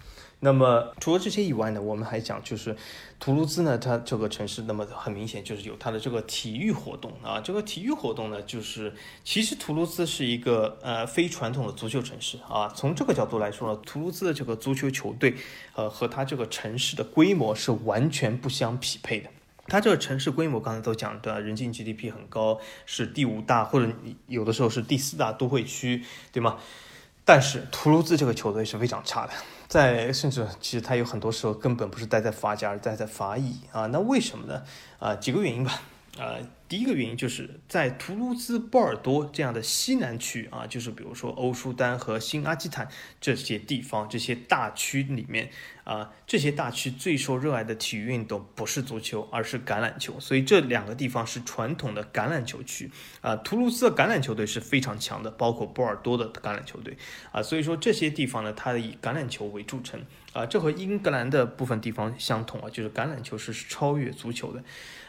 那么除了这些以外呢，我们还讲就是图卢兹呢，它这个城市，那么很明显就是有它的这个体育活动啊。这个体育活动呢，就是其实图卢兹是一个呃非传统的足球城市啊。从这个角度来说呢，图卢兹的这个足球球队，呃，和它这个城市的规模是完全不相匹配的。它这个城市规模刚才都讲的？人均 GDP 很高，是第五大或者有的时候是第四大都会区，对吗？但是图卢兹这个球队是非常差的。在甚至其实他有很多时候根本不是待在法甲，而待在法乙啊。那为什么呢？啊，几个原因吧。呃，第一个原因就是在图卢兹、波尔多这样的西南区啊，就是比如说欧舒丹和新阿基坦这些地方，这些大区里面啊，这些大区最受热爱的体育运动不是足球，而是橄榄球。所以这两个地方是传统的橄榄球区啊。图卢兹的橄榄球队是非常强的，包括波尔多的橄榄球队啊。所以说这些地方呢，它以橄榄球为著称啊。这和英格兰的部分地方相同啊，就是橄榄球是超越足球的。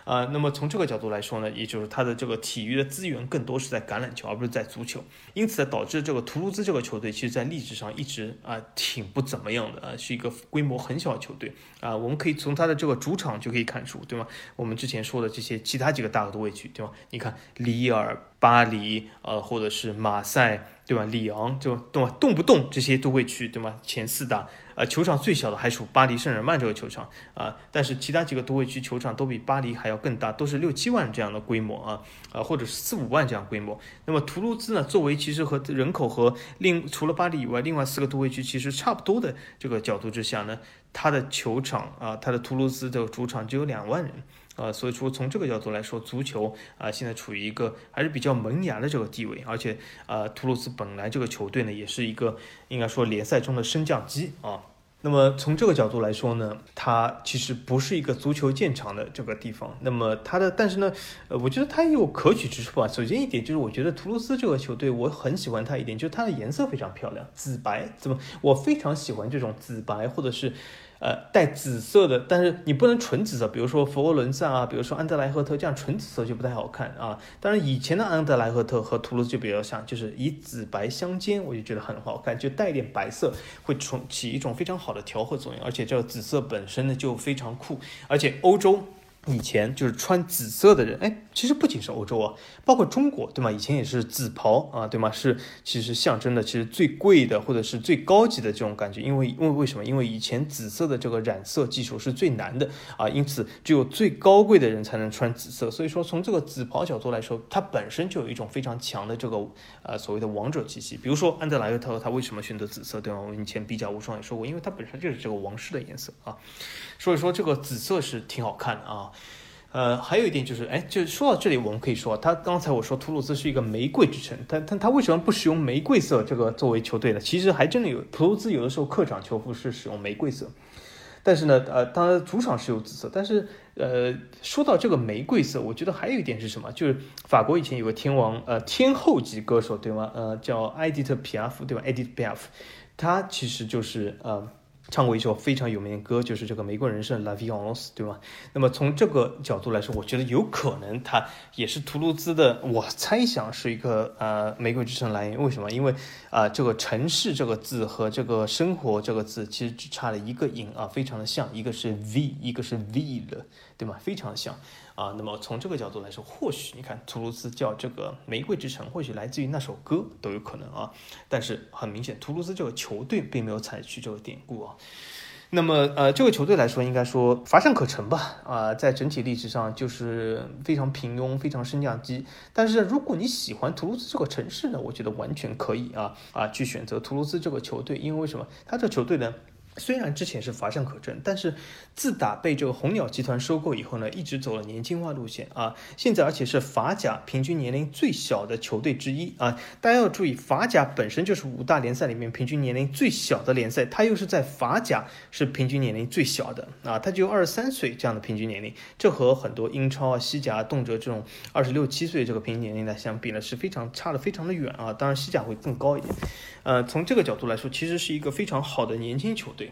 啊，那么从这个角度来说呢，也就是它的这个体育的资源更多是在橄榄球，而不是在足球，因此导致这个图卢兹这个球队，其实在历史上一直啊挺不怎么样的啊，是一个规模很小的球队啊。我们可以从它的这个主场就可以看出，对吗？我们之前说的这些其他几个大都会区，对吗？你看里尔、巴黎，呃，或者是马赛。对吧？里昂就对吧？动不动这些都会去，对吗？前四大，呃，球场最小的还属巴黎圣日耳曼这个球场啊，但是其他几个都会区球场都比巴黎还要更大，都是六七万这样的规模啊，啊，或者是四五万这样规模。那么图卢兹呢，作为其实和人口和另除了巴黎以外，另外四个都会区其实差不多的这个角度之下呢，它的球场啊，它的图卢兹的主场只有两万人。啊，所以说从这个角度来说，足球啊现在处于一个还是比较萌芽的这个地位，而且啊，图卢兹本来这个球队呢也是一个应该说联赛中的升降机啊。那么从这个角度来说呢，它其实不是一个足球建厂的这个地方。那么它的，但是呢，呃，我觉得它也有可取之处啊。首先一点就是，我觉得图卢斯这个球队，我很喜欢它一点，就是它的颜色非常漂亮，紫白，怎么？我非常喜欢这种紫白或者是。呃，带紫色的，但是你不能纯紫色，比如说佛罗伦萨啊，比如说安德莱赫特这样纯紫色就不太好看啊。当然，以前的安德莱赫特和图卢就比较像，就是以紫白相间，我就觉得很好看，就带一点白色，会从起一种非常好的调和作用，而且这个紫色本身呢就非常酷，而且欧洲。以前就是穿紫色的人，哎，其实不仅是欧洲啊，包括中国，对吗？以前也是紫袍啊，对吗？是其实象征的，其实最贵的或者是最高级的这种感觉，因为因为为什么？因为以前紫色的这个染色技术是最难的啊，因此只有最高贵的人才能穿紫色。所以说，从这个紫袍角度来说，它本身就有一种非常强的这个呃所谓的王者气息。比如说安德莱特，他为什么选择紫色，对吗？我们以前比甲无双也说过，因为它本身就是这个王室的颜色啊。所以说这个紫色是挺好看的啊。呃，还有一点就是，哎，就说到这里，我们可以说，他刚才我说图鲁兹是一个玫瑰之城，他他他为什么不使用玫瑰色这个作为球队呢？其实还真的有，图鲁兹有的时候客场球服是使用玫瑰色，但是呢，呃，当然主场是有紫色，但是呃，说到这个玫瑰色，我觉得还有一点是什么？就是法国以前有个天王，呃，天后级歌手，对吗？呃，叫埃迪特皮亚夫，对吧？埃迪特皮亚夫，他其实就是呃。唱过一首非常有名的歌，就是这个《玫瑰人生》La Vie en Rose，对吗？那么从这个角度来说，我觉得有可能他也是图卢兹的。我猜想是一个呃玫瑰之城来源。为什么？因为啊，这个城市这个字和这个生活这个字其实只差了一个音啊，非常的像，一个是 V，一个是 V 了对吗？非常的像。啊，那么从这个角度来说，或许你看图卢兹叫这个玫瑰之城，或许来自于那首歌都有可能啊。但是很明显，图卢兹这个球队并没有采取这个典故啊。那么呃，这个球队来说，应该说乏善可陈吧。啊，在整体历史上就是非常平庸，非常升降机。但是如果你喜欢图卢兹这个城市呢，我觉得完全可以啊啊去选择图卢兹这个球队，因为为什么？他这个球队呢？虽然之前是乏善可陈，但是自打被这个红鸟集团收购以后呢，一直走了年轻化路线啊。现在而且是法甲平均年龄最小的球队之一啊。大家要注意，法甲本身就是五大联赛里面平均年龄最小的联赛，它又是在法甲是平均年龄最小的啊，它就二十三岁这样的平均年龄，这和很多英超啊、西甲动辄这种二十六七岁这个平均年龄呢相比呢，是非常差的非常的远啊。当然西甲会更高一点。呃，从这个角度来说，其实是一个非常好的年轻球队。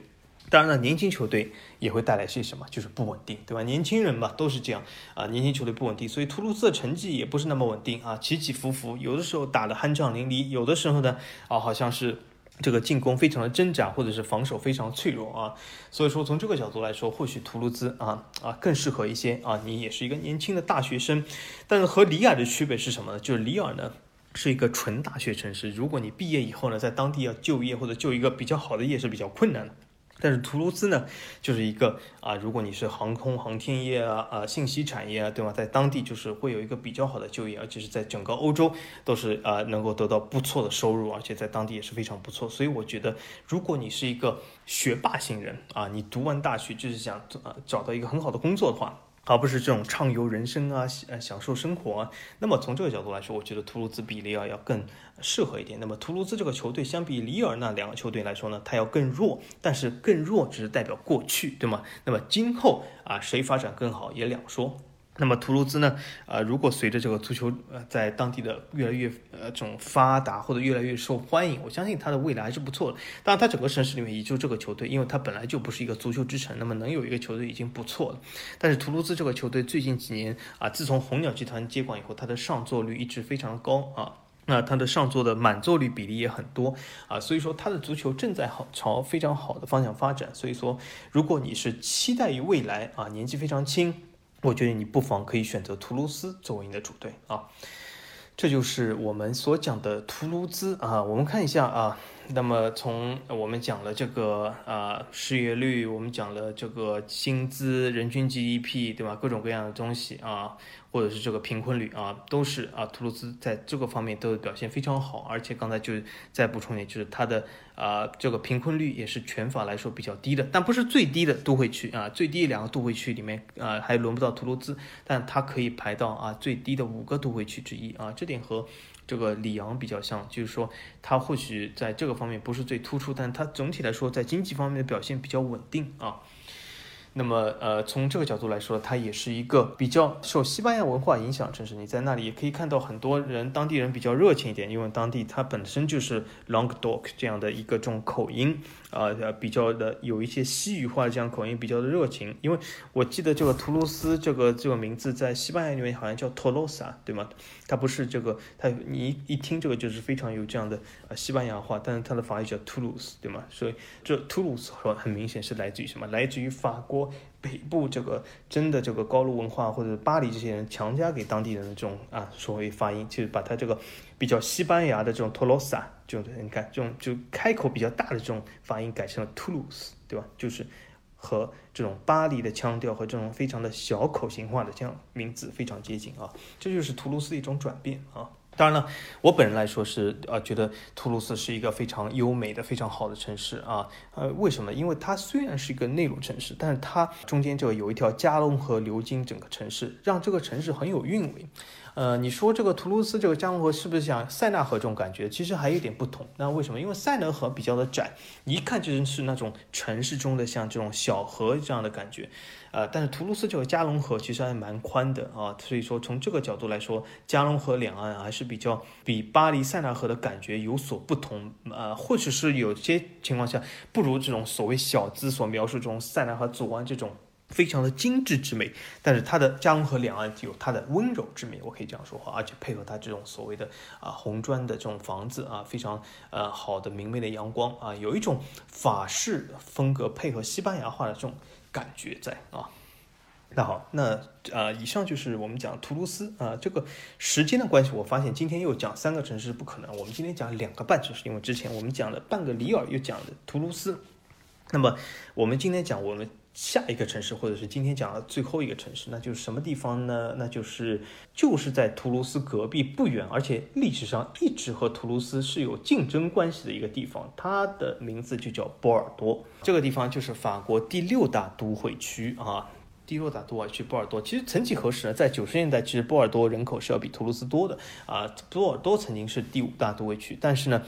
当然了，年轻球队也会带来些什么，就是不稳定，对吧？年轻人嘛，都是这样啊。年轻球队不稳定，所以图卢兹的成绩也不是那么稳定啊，起起伏伏。有的时候打得酣畅淋漓，有的时候呢，啊，好像是这个进攻非常的挣扎，或者是防守非常脆弱啊。所以说，从这个角度来说，或许图卢兹啊啊更适合一些啊。你也是一个年轻的大学生，但是和里尔的区别是什么呢？就是里尔呢。是一个纯大学城市，如果你毕业以后呢，在当地要就业或者就一个比较好的业是比较困难的。但是图卢兹呢，就是一个啊，如果你是航空航天业啊啊信息产业啊，对吗？在当地就是会有一个比较好的就业，而且是在整个欧洲都是啊能够得到不错的收入，而且在当地也是非常不错。所以我觉得，如果你是一个学霸型人啊，你读完大学就是想啊找到一个很好的工作的话。而不是这种畅游人生啊，呃，享受生活。那么从这个角度来说，我觉得图卢兹比里尔要更适合一点。那么图卢兹这个球队相比里尔那两个球队来说呢，它要更弱，但是更弱只是代表过去，对吗？那么今后啊，谁发展更好也两说。那么图卢兹呢？呃，如果随着这个足球呃在当地的越来越呃这种发达或者越来越受欢迎，我相信它的未来还是不错的。当然，它整个城市里面也就这个球队，因为它本来就不是一个足球之城，那么能有一个球队已经不错了。但是图卢兹这个球队最近几年啊，自从红鸟集团接管以后，它的上座率一直非常高啊，那它的上座的满座率比例也很多啊，所以说它的足球正在好朝非常好的方向发展。所以说，如果你是期待于未来啊，年纪非常轻。我觉得你不妨可以选择图卢兹作为你的主队啊，这就是我们所讲的图卢兹啊。我们看一下啊，那么从我们讲了这个啊失业率，我们讲了这个薪资、人均 GDP，对吧？各种各样的东西啊。或者是这个贫困率啊，都是啊，图卢兹在这个方面都表现非常好，而且刚才就再补充一点，就是它的啊这个贫困率也是全法来说比较低的，但不是最低的都会区啊，最低两个都会区里面啊还轮不到图卢兹，但它可以排到啊最低的五个都会区之一啊，这点和这个里昂比较像，就是说他或许在这个方面不是最突出，但他总体来说在经济方面的表现比较稳定啊。那么，呃，从这个角度来说，它也是一个比较受西班牙文化影响城市。你在那里也可以看到很多人，当地人比较热情一点，因为当地它本身就是 Long Dock 这样的一个这种口音。啊，呃，比较的有一些西语化的这样口音，比较的热情。因为我记得这个图卢斯这个这个名字在西班牙里面好像叫托洛萨，对吗？它不是这个，它你一听这个就是非常有这样的呃西班牙话，但是它的法语叫 tulus 对吗？所以这 Toulouse 很明显是来自于什么？来自于法国。北部这个真的这个高卢文化或者巴黎这些人强加给当地人的这种啊所谓发音，就是把它这个比较西班牙的这种托罗萨，就你看这种就开口比较大的这种发音改成了 Toulouse，对吧？就是和这种巴黎的腔调和这种非常的小口型化的这样名字非常接近啊，这就是图卢斯的一种转变啊。当然了，我本人来说是呃觉得图卢斯是一个非常优美的、非常好的城市啊。呃，为什么？因为它虽然是一个内陆城市，但是它中间这个有一条加隆河流经整个城市，让这个城市很有韵味。呃，你说这个图卢斯这个加隆河是不是像塞纳河这种感觉？其实还有点不同。那为什么？因为塞纳河比较的窄，一看就是那种城市中的像这种小河这样的感觉。呃，但是图卢斯这个加隆河其实还蛮宽的啊，所以说从这个角度来说，加隆河两岸还是比较比巴黎塞纳河的感觉有所不同。呃，或者是有些情况下不如这种所谓小资所描述这种塞纳河左岸这种。非常的精致之美，但是它的加隆河两岸有它的温柔之美，我可以这样说话，而且配合它这种所谓的啊红砖的这种房子啊，非常呃好的明媚的阳光啊，有一种法式风格配合西班牙化的这种感觉在啊。那好，那啊以上就是我们讲图卢斯啊，这个时间的关系，我发现今天又讲三个城市不可能，我们今天讲两个半城市，因为之前我们讲了半个里尔，又讲了图卢斯，那么我们今天讲我们。下一个城市，或者是今天讲的最后一个城市，那就是什么地方呢？那就是就是在图卢斯隔壁不远，而且历史上一直和图卢斯是有竞争关系的一个地方，它的名字就叫波尔多。这个地方就是法国第六大都会区啊，第六大都会区波尔多。其实曾几何时呢，在九十年代，其实波尔多人口是要比图卢斯多的啊。波尔多曾经是第五大都会区，但是呢。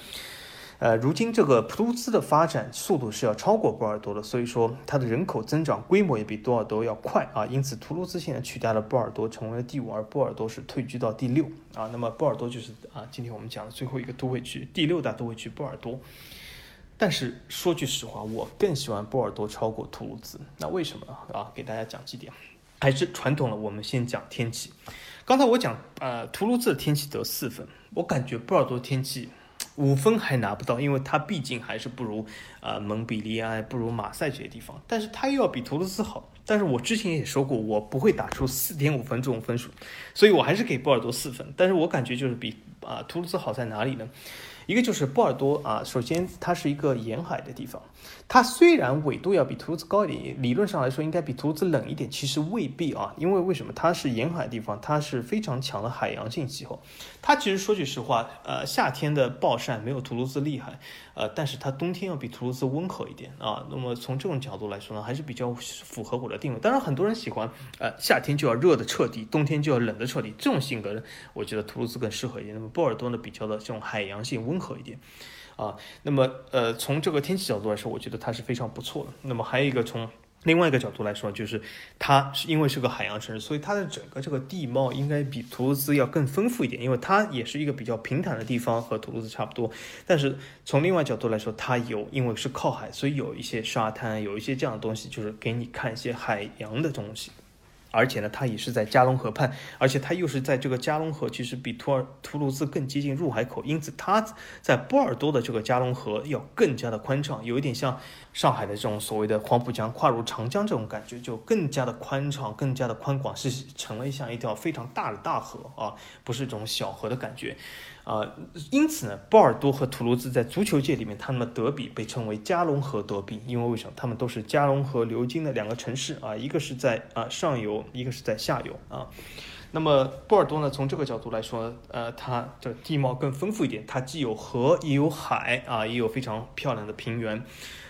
呃，如今这个普鲁兹的发展速度是要超过波尔多的，所以说它的人口增长规模也比多尔多要快啊，因此图卢兹现在取代了波尔多，成为了第五，而波尔多是退居到第六啊。那么波尔多就是啊，今天我们讲的最后一个都会区，第六大都会区波尔多。但是说句实话，我更喜欢波尔多超过图卢兹，那为什么啊？给大家讲几点，还是传统的，我们先讲天气。刚才我讲呃，图卢兹的天气得四分，我感觉波尔多天气。五分还拿不到，因为他毕竟还是不如啊蒙彼利埃，不如马赛这些地方，但是他又要比图卢兹好。但是我之前也说过，我不会打出四点五分这种分数，所以我还是给波尔多四分。但是我感觉就是比啊图卢兹好在哪里呢？一个就是波尔多啊，首先它是一个沿海的地方，它虽然纬度要比图卢兹高一点，理论上来说应该比图卢兹冷一点，其实未必啊，因为为什么它是沿海地方，它是非常强的海洋性气候，它其实说句实话，呃，夏天的暴晒没有图卢兹厉害，呃，但是它冬天要比图卢兹温和一点啊，那么从这种角度来说呢，还是比较符合我的定位。当然很多人喜欢，呃，夏天就要热的彻底，冬天就要冷的彻底，这种性格呢，我觉得图卢兹更适合一点。那么波尔多呢，比较的这种海洋性温和一点，啊，那么呃，从这个天气角度来说，我觉得它是非常不错的。那么还有一个从另外一个角度来说，就是它是因为是个海洋城市，所以它的整个这个地貌应该比图卢兹要更丰富一点，因为它也是一个比较平坦的地方，和图卢兹差不多。但是从另外角度来说，它有因为是靠海，所以有一些沙滩，有一些这样的东西，就是给你看一些海洋的东西。而且呢，它也是在加隆河畔，而且它又是在这个加隆河，其实比图尔图卢兹更接近入海口，因此它在波尔多的这个加隆河要更加的宽敞，有一点像上海的这种所谓的黄浦江跨入长江这种感觉，就更加的宽敞，更加的宽广，是成了像一条非常大的大河啊，不是这种小河的感觉。啊，因此呢，波尔多和图卢兹在足球界里面，他们的德比被称为加隆河德比，因为为什么？他们都是加隆河流经的两个城市啊，一个是在啊上游，一个是在下游啊。那么波尔多呢，从这个角度来说，呃，它的地貌更丰富一点，它既有河也有海啊，也有非常漂亮的平原。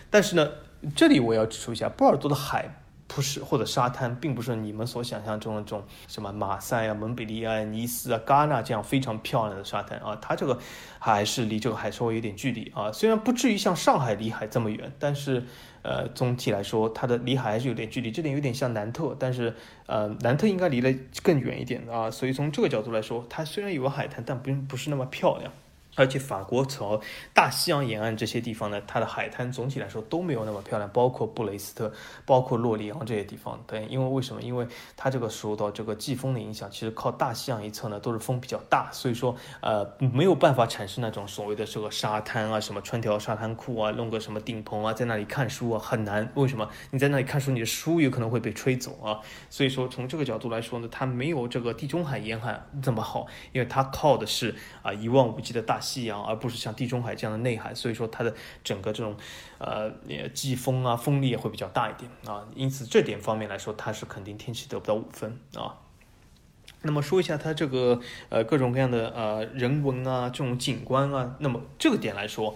但是呢，这里我要指出一下，波尔多的海。不是，或者沙滩，并不是你们所想象中的这种什么马赛啊、蒙彼利埃、尼斯啊、戛纳这样非常漂亮的沙滩啊，它这个还是离这个海稍微有点距离啊。虽然不至于像上海离海这么远，但是呃，总体来说它的离海还是有点距离。这点有点像南特，但是呃，南特应该离得更远一点啊。所以从这个角度来说，它虽然有个海滩，但不不是那么漂亮。而且法国朝大西洋沿岸这些地方呢，它的海滩总体来说都没有那么漂亮，包括布雷斯特、包括洛里昂这些地方。对，因为为什么？因为它这个受到这个季风的影响，其实靠大西洋一侧呢都是风比较大，所以说呃没有办法产生那种所谓的这个沙滩啊，什么穿条沙滩裤啊，弄个什么顶棚啊，在那里看书啊，很难。为什么？你在那里看书，你的书有可能会被吹走啊。所以说从这个角度来说呢，它没有这个地中海沿海这么好，因为它靠的是啊一望无际的大。夕阳，而不是像地中海这样的内海，所以说它的整个这种呃季风啊风力也会比较大一点啊，因此这点方面来说，它是肯定天气得不到五分啊。那么说一下它这个呃各种各样的呃人文啊这种景观啊，那么这个点来说。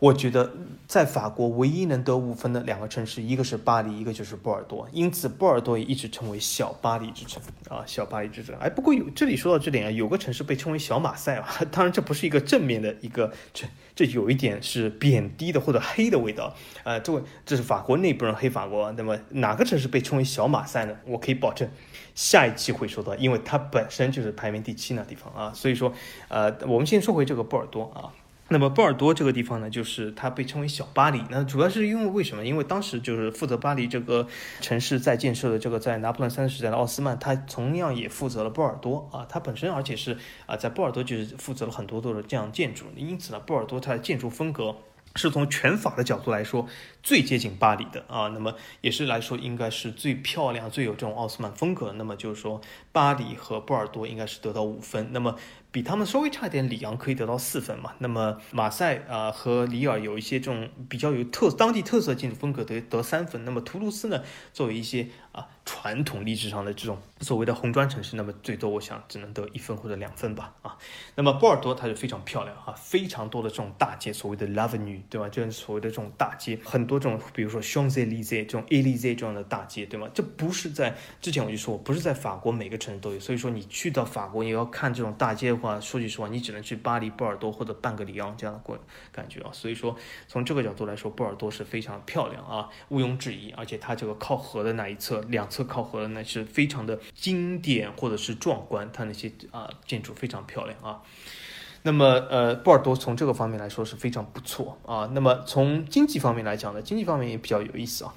我觉得在法国唯一能得五分的两个城市，一个是巴黎，一个就是波尔多。因此，波尔多也一直称为小巴黎之城啊，小巴黎之城。哎，不过有这里说到这点啊，有个城市被称为小马赛啊，当然这不是一个正面的一个，这这有一点是贬低的或者黑的味道啊。这位这是法国内部人黑法国。那么哪个城市被称为小马赛呢？我可以保证，下一期会说到，因为它本身就是排名第七那地方啊。所以说，呃，我们先说回这个波尔多啊。那么波尔多这个地方呢，就是它被称为小巴黎。那主要是因为为什么？因为当时就是负责巴黎这个城市在建设的这个在拿破仑三世时代的奥斯曼，他同样也负责了波尔多啊。他本身而且是啊，在波尔多就是负责了很多多的这样建筑。因此呢，波尔多它的建筑风格是从全法的角度来说最接近巴黎的啊。那么也是来说应该是最漂亮、最有这种奥斯曼风格。那么就是说，巴黎和波尔多应该是得到五分。那么。比他们稍微差一点，里昂可以得到四分嘛？那么马赛啊和里尔有一些这种比较有特当地特色建筑风格，得得三分。那么图卢斯呢，作为一些啊传统历史上的这种所谓的红砖城市，那么最多我想只能得一分或者两分吧啊。那么波尔多它就非常漂亮啊，非常多的这种大街，所谓的 L'avenue，对吧？就是所谓的这种大街，很多这种比如说 Champs Elysees 这种 A L Z 这样的大街，对吗？这不是在之前我就说，不是在法国每个城市都有，所以说你去到法国也要看这种大街的。话说句实话，你只能去巴黎、波尔多或者半个里昂这样的过感觉啊。所以说，从这个角度来说，波尔多是非常漂亮啊，毋庸置疑。而且它这个靠河的那一侧，两侧靠河的那是非常的经典或者是壮观，它那些啊建筑非常漂亮啊。那么呃，波尔多从这个方面来说是非常不错啊。那么从经济方面来讲呢，经济方面也比较有意思啊。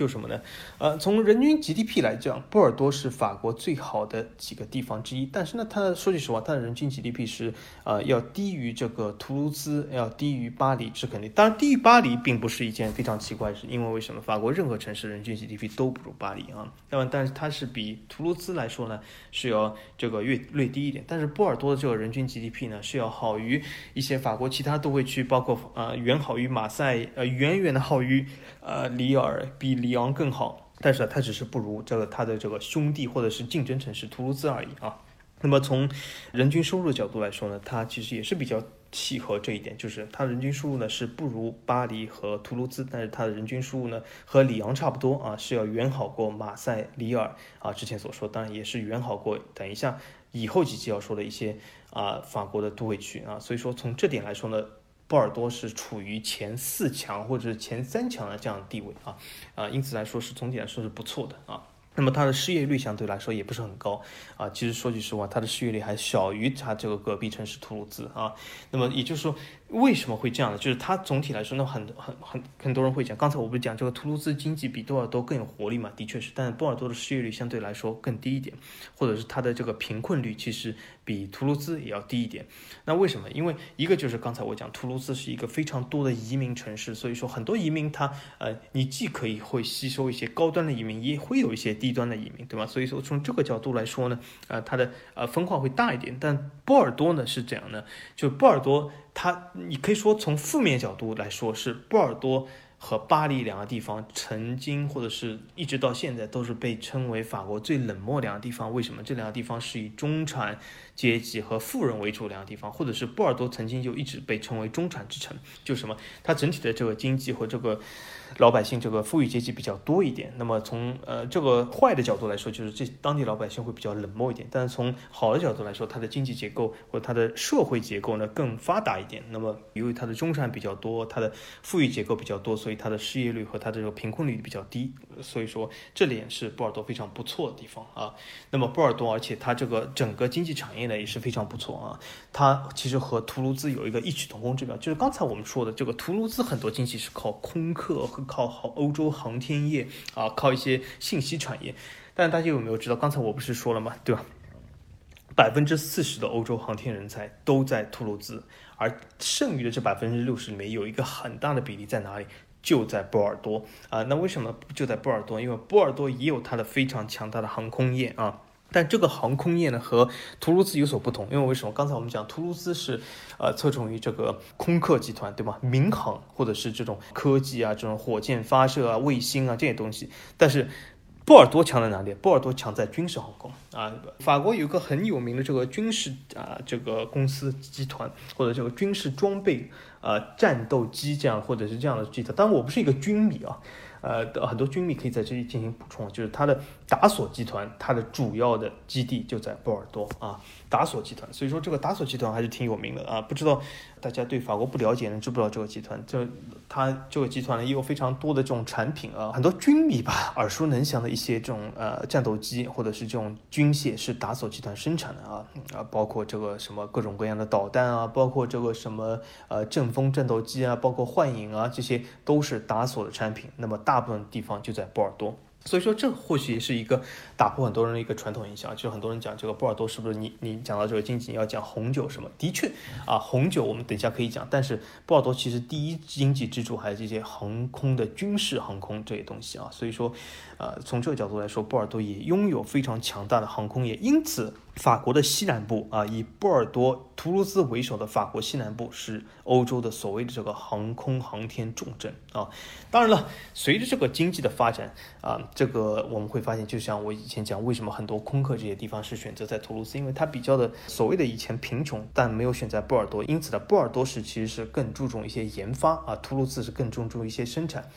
就什么呢？呃，从人均 GDP 来讲，波尔多是法国最好的几个地方之一。但是呢，它说句实话，它的人均 GDP 是呃要低于这个图卢兹，要低于巴黎，是肯定。当然，低于巴黎并不是一件非常奇怪的事，因为为什么？法国任何城市人均 GDP 都不如巴黎啊。那么，但是它是比图卢兹来说呢，是要这个略略低一点。但是波尔多的这个人均 GDP 呢，是要好于一些法国其他都会区，包括呃远好于马赛，呃远远的好于呃里尔，比里昂更好。但是它只是不如这个它的这个兄弟或者是竞争城市图卢兹而已啊。那么从人均收入的角度来说呢，它其实也是比较契合这一点，就是它人均收入呢是不如巴黎和图卢兹，但是它的人均收入呢和里昂差不多啊，是要远好过马赛、里尔啊。之前所说，当然也是远好过。等一下以后几期要说的一些啊法国的都会区啊，所以说从这点来说呢。波尔多是处于前四强或者前三强的这样的地位啊，啊，因此来说是总体来说是不错的啊。那么它的失业率相对来说也不是很高啊，其实说句实话，它的失业率还小于它这个隔壁城市图卢兹啊。那么也就是说。为什么会这样呢？就是它总体来说呢，很很很很多人会讲，刚才我不是讲这个图卢兹经济比多尔多更有活力嘛？的确是，但是波尔多的失业率相对来说更低一点，或者是它的这个贫困率其实比图卢兹也要低一点。那为什么？因为一个就是刚才我讲，图卢兹是一个非常多的移民城市，所以说很多移民他呃，你既可以会吸收一些高端的移民，也会有一些低端的移民，对吧？所以说从这个角度来说呢，呃，它的呃分化会大一点。但波尔多呢是这样的，就波尔多。它，你可以说从负面角度来说，是波尔多和巴黎两个地方曾经或者是一直到现在都是被称为法国最冷漠两个地方。为什么？这两个地方是以中产阶级和富人为主两个地方，或者是波尔多曾经就一直被称为中产之城。就什么？它整体的这个经济和这个。老百姓这个富裕阶级比较多一点，那么从呃这个坏的角度来说，就是这当地老百姓会比较冷漠一点。但是从好的角度来说，它的经济结构或者它的社会结构呢更发达一点。那么由于它的中产比较多，它的富裕结构比较多，所以它的失业率和它的这个贫困率比较低。所以说这点是波尔多非常不错的地方啊。那么波尔多，而且它这个整个经济产业呢也是非常不错啊。它其实和图卢兹有一个异曲同工之妙，就是刚才我们说的这个图卢兹很多经济是靠空客和靠好欧洲航天业啊，靠一些信息产业。但大家有没有知道，刚才我不是说了吗？对吧？百分之四十的欧洲航天人才都在图卢兹，而剩余的这百分之六十里面有一个很大的比例在哪里？就在波尔多啊。那为什么就在波尔多？因为波尔多也有它的非常强大的航空业啊。但这个航空业呢和图卢兹有所不同，因为为什么？刚才我们讲图卢兹是，呃，侧重于这个空客集团，对吧？民航或者是这种科技啊，这种火箭发射啊、卫星啊这些东西。但是波尔多强在哪里？波尔多强在军事航空啊。法国有一个很有名的这个军事啊这个公司集团，或者这个军事装备呃战斗机这样或者是这样的集团。当然我不是一个军迷啊。呃，很多军迷可以在这里进行补充，就是它的达索集团，它的主要的基地就在波尔多啊，达索集团，所以说这个达索集团还是挺有名的啊，不知道。大家对法国不了解，呢，知不知道这个集团？就它这个集团呢，也有非常多的这种产品啊，很多军迷吧耳熟能详的一些这种呃战斗机或者是这种军械是达索集团生产的啊啊，包括这个什么各种各样的导弹啊，包括这个什么呃阵风战斗机啊，包括幻影啊，这些都是达索的产品。那么大部分地方就在波尔多。所以说，这或许是一个打破很多人的一个传统印象，就是很多人讲这个波尔多是不是你你讲到这个经济你要讲红酒什么？的确啊，红酒我们等一下可以讲，但是波尔多其实第一经济支柱还是这些航空的军事航空这些东西啊。所以说，呃，从这个角度来说，波尔多也拥有非常强大的航空业，因此。法国的西南部啊，以波尔多、图卢兹为首的法国西南部是欧洲的所谓的这个航空航天重镇啊。当然了，随着这个经济的发展啊，这个我们会发现，就像我以前讲，为什么很多空客这些地方是选择在图卢兹，因为它比较的所谓的以前贫穷，但没有选在波尔多，因此呢，波尔多是其实是更注重一些研发啊，图卢兹是更注重一些生产。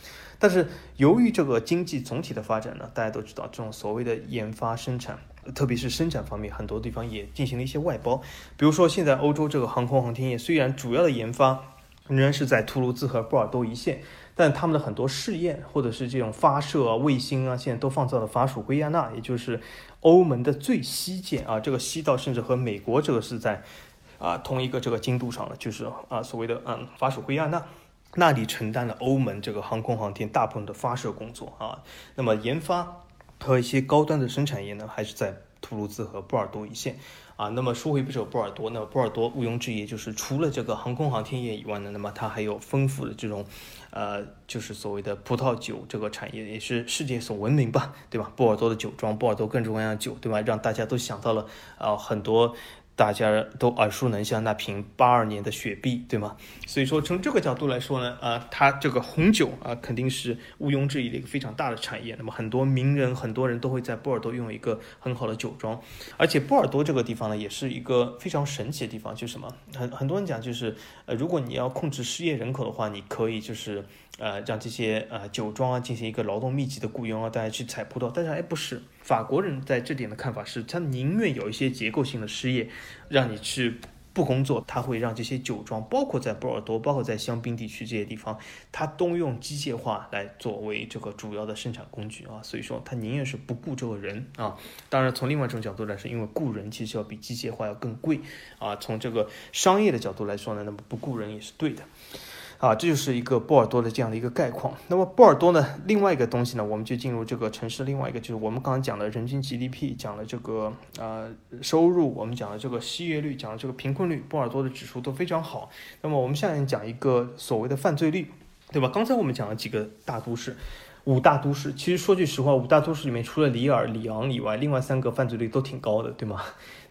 但是由于这个经济总体的发展呢，大家都知道，这种所谓的研发生产。特别是生产方面，很多地方也进行了一些外包。比如说，现在欧洲这个航空航天业虽然主要的研发仍然是在图卢兹和波尔多一线，但他们的很多试验或者是这种发射啊、卫星啊，现在都放在了法属圭亚那，也就是欧盟的最西界啊。这个西到甚至和美国这个是在啊同一个这个经度上了，就是啊所谓的嗯法属圭亚那。那里承担了欧盟这个航空航天大部分的发射工作啊。那么研发和一些高端的生产业呢，还是在图卢兹和波尔多一线啊。那么说回这个波尔多，那么波尔多毋庸置疑就是除了这个航空航天业以外呢，那么它还有丰富的这种，呃，就是所谓的葡萄酒这个产业，也是世界所闻名吧，对吧？波尔多的酒庄，波尔多各种各样酒，对吧？让大家都想到了啊很多。大家都耳熟能详那瓶八二年的雪碧，对吗？所以说从这个角度来说呢，啊，它这个红酒啊，肯定是毋庸置疑的一个非常大的产业。那么很多名人、很多人都会在波尔多拥有一个很好的酒庄，而且波尔多这个地方呢，也是一个非常神奇的地方，就是什么？很很多人讲就是，呃，如果你要控制失业人口的话，你可以就是。呃，让这些呃酒庄啊进行一个劳动密集的雇佣啊，大家去采葡萄。但是哎，不是法国人在这点的看法是，他宁愿有一些结构性的失业，让你去不工作，他会让这些酒庄，包括在波尔多，包括在香槟地区这些地方，他都用机械化来作为这个主要的生产工具啊。所以说，他宁愿是不雇这个人啊。当然，从另外一种角度来说，因为雇人其实要比机械化要更贵啊。从这个商业的角度来说呢，那么不雇人也是对的。啊，这就是一个波尔多的这样的一个概况。那么波尔多呢，另外一个东西呢，我们就进入这个城市。另外一个就是我们刚刚讲的人均 GDP，讲了这个呃收入，我们讲了这个失业率，讲了这个贫困率，波尔多的指数都非常好。那么我们下面讲一个所谓的犯罪率，对吧？刚才我们讲了几个大都市，五大都市。其实说句实话，五大都市里面除了里尔、里昂以外，另外三个犯罪率都挺高的，对吗？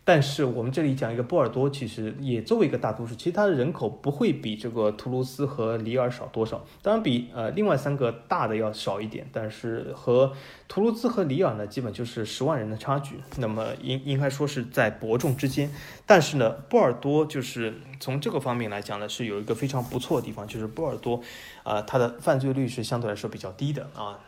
但是我们这里讲一个波尔多，其实也作为一个大都市，其实它的人口不会比这个图卢斯和里尔少多少，当然比呃另外三个大的要少一点，但是和图卢兹和里尔呢，基本就是十万人的差距，那么应应该说是在伯仲之间。但是呢，波尔多就是从这个方面来讲呢，是有一个非常不错的地方，就是波尔多，啊，它的犯罪率是相对来说比较低的啊。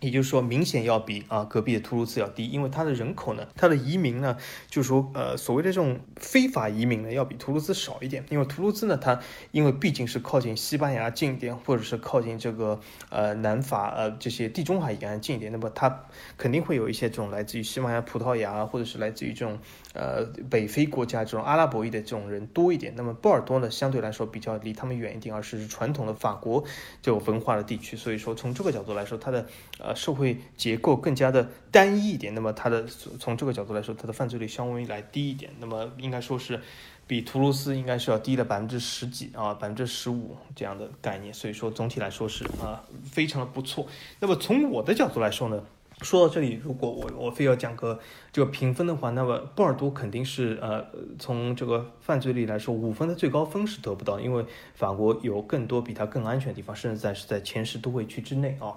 也就是说，明显要比啊隔壁的图卢兹要低，因为它的人口呢，它的移民呢，就是说呃所谓的这种非法移民呢，要比图卢兹少一点。因为图卢兹呢，它因为毕竟是靠近西班牙近一点，或者是靠近这个呃南法呃这些地中海沿岸近一点，那么它肯定会有一些这种来自于西班牙、葡萄牙，或者是来自于这种呃北非国家这种阿拉伯裔的这种人多一点。那么波尔多呢，相对来说比较离他们远一点，而是传统的法国这种文化的地区。所以说从这个角度来说，它的呃。社会结构更加的单一一点，那么它的从这个角度来说，它的犯罪率相对来低一点，那么应该说是比图卢斯应该是要低了百分之十几啊，百分之十五这样的概念，所以说总体来说是啊非常的不错。那么从我的角度来说呢，说到这里，如果我我非要讲个这个评分的话，那么波尔多肯定是呃从这个犯罪率来说，五分的最高分是得不到，因为法国有更多比它更安全的地方，甚至在是在前十都会区之内啊。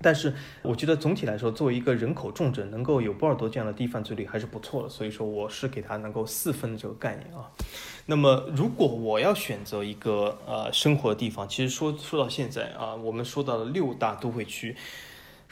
但是我觉得总体来说，作为一个人口重镇，能够有波尔多这样的低犯罪率还是不错的。所以说，我是给他能够四分的这个概念啊。那么，如果我要选择一个呃生活的地方，其实说说到现在啊，我们说到了六大都会区。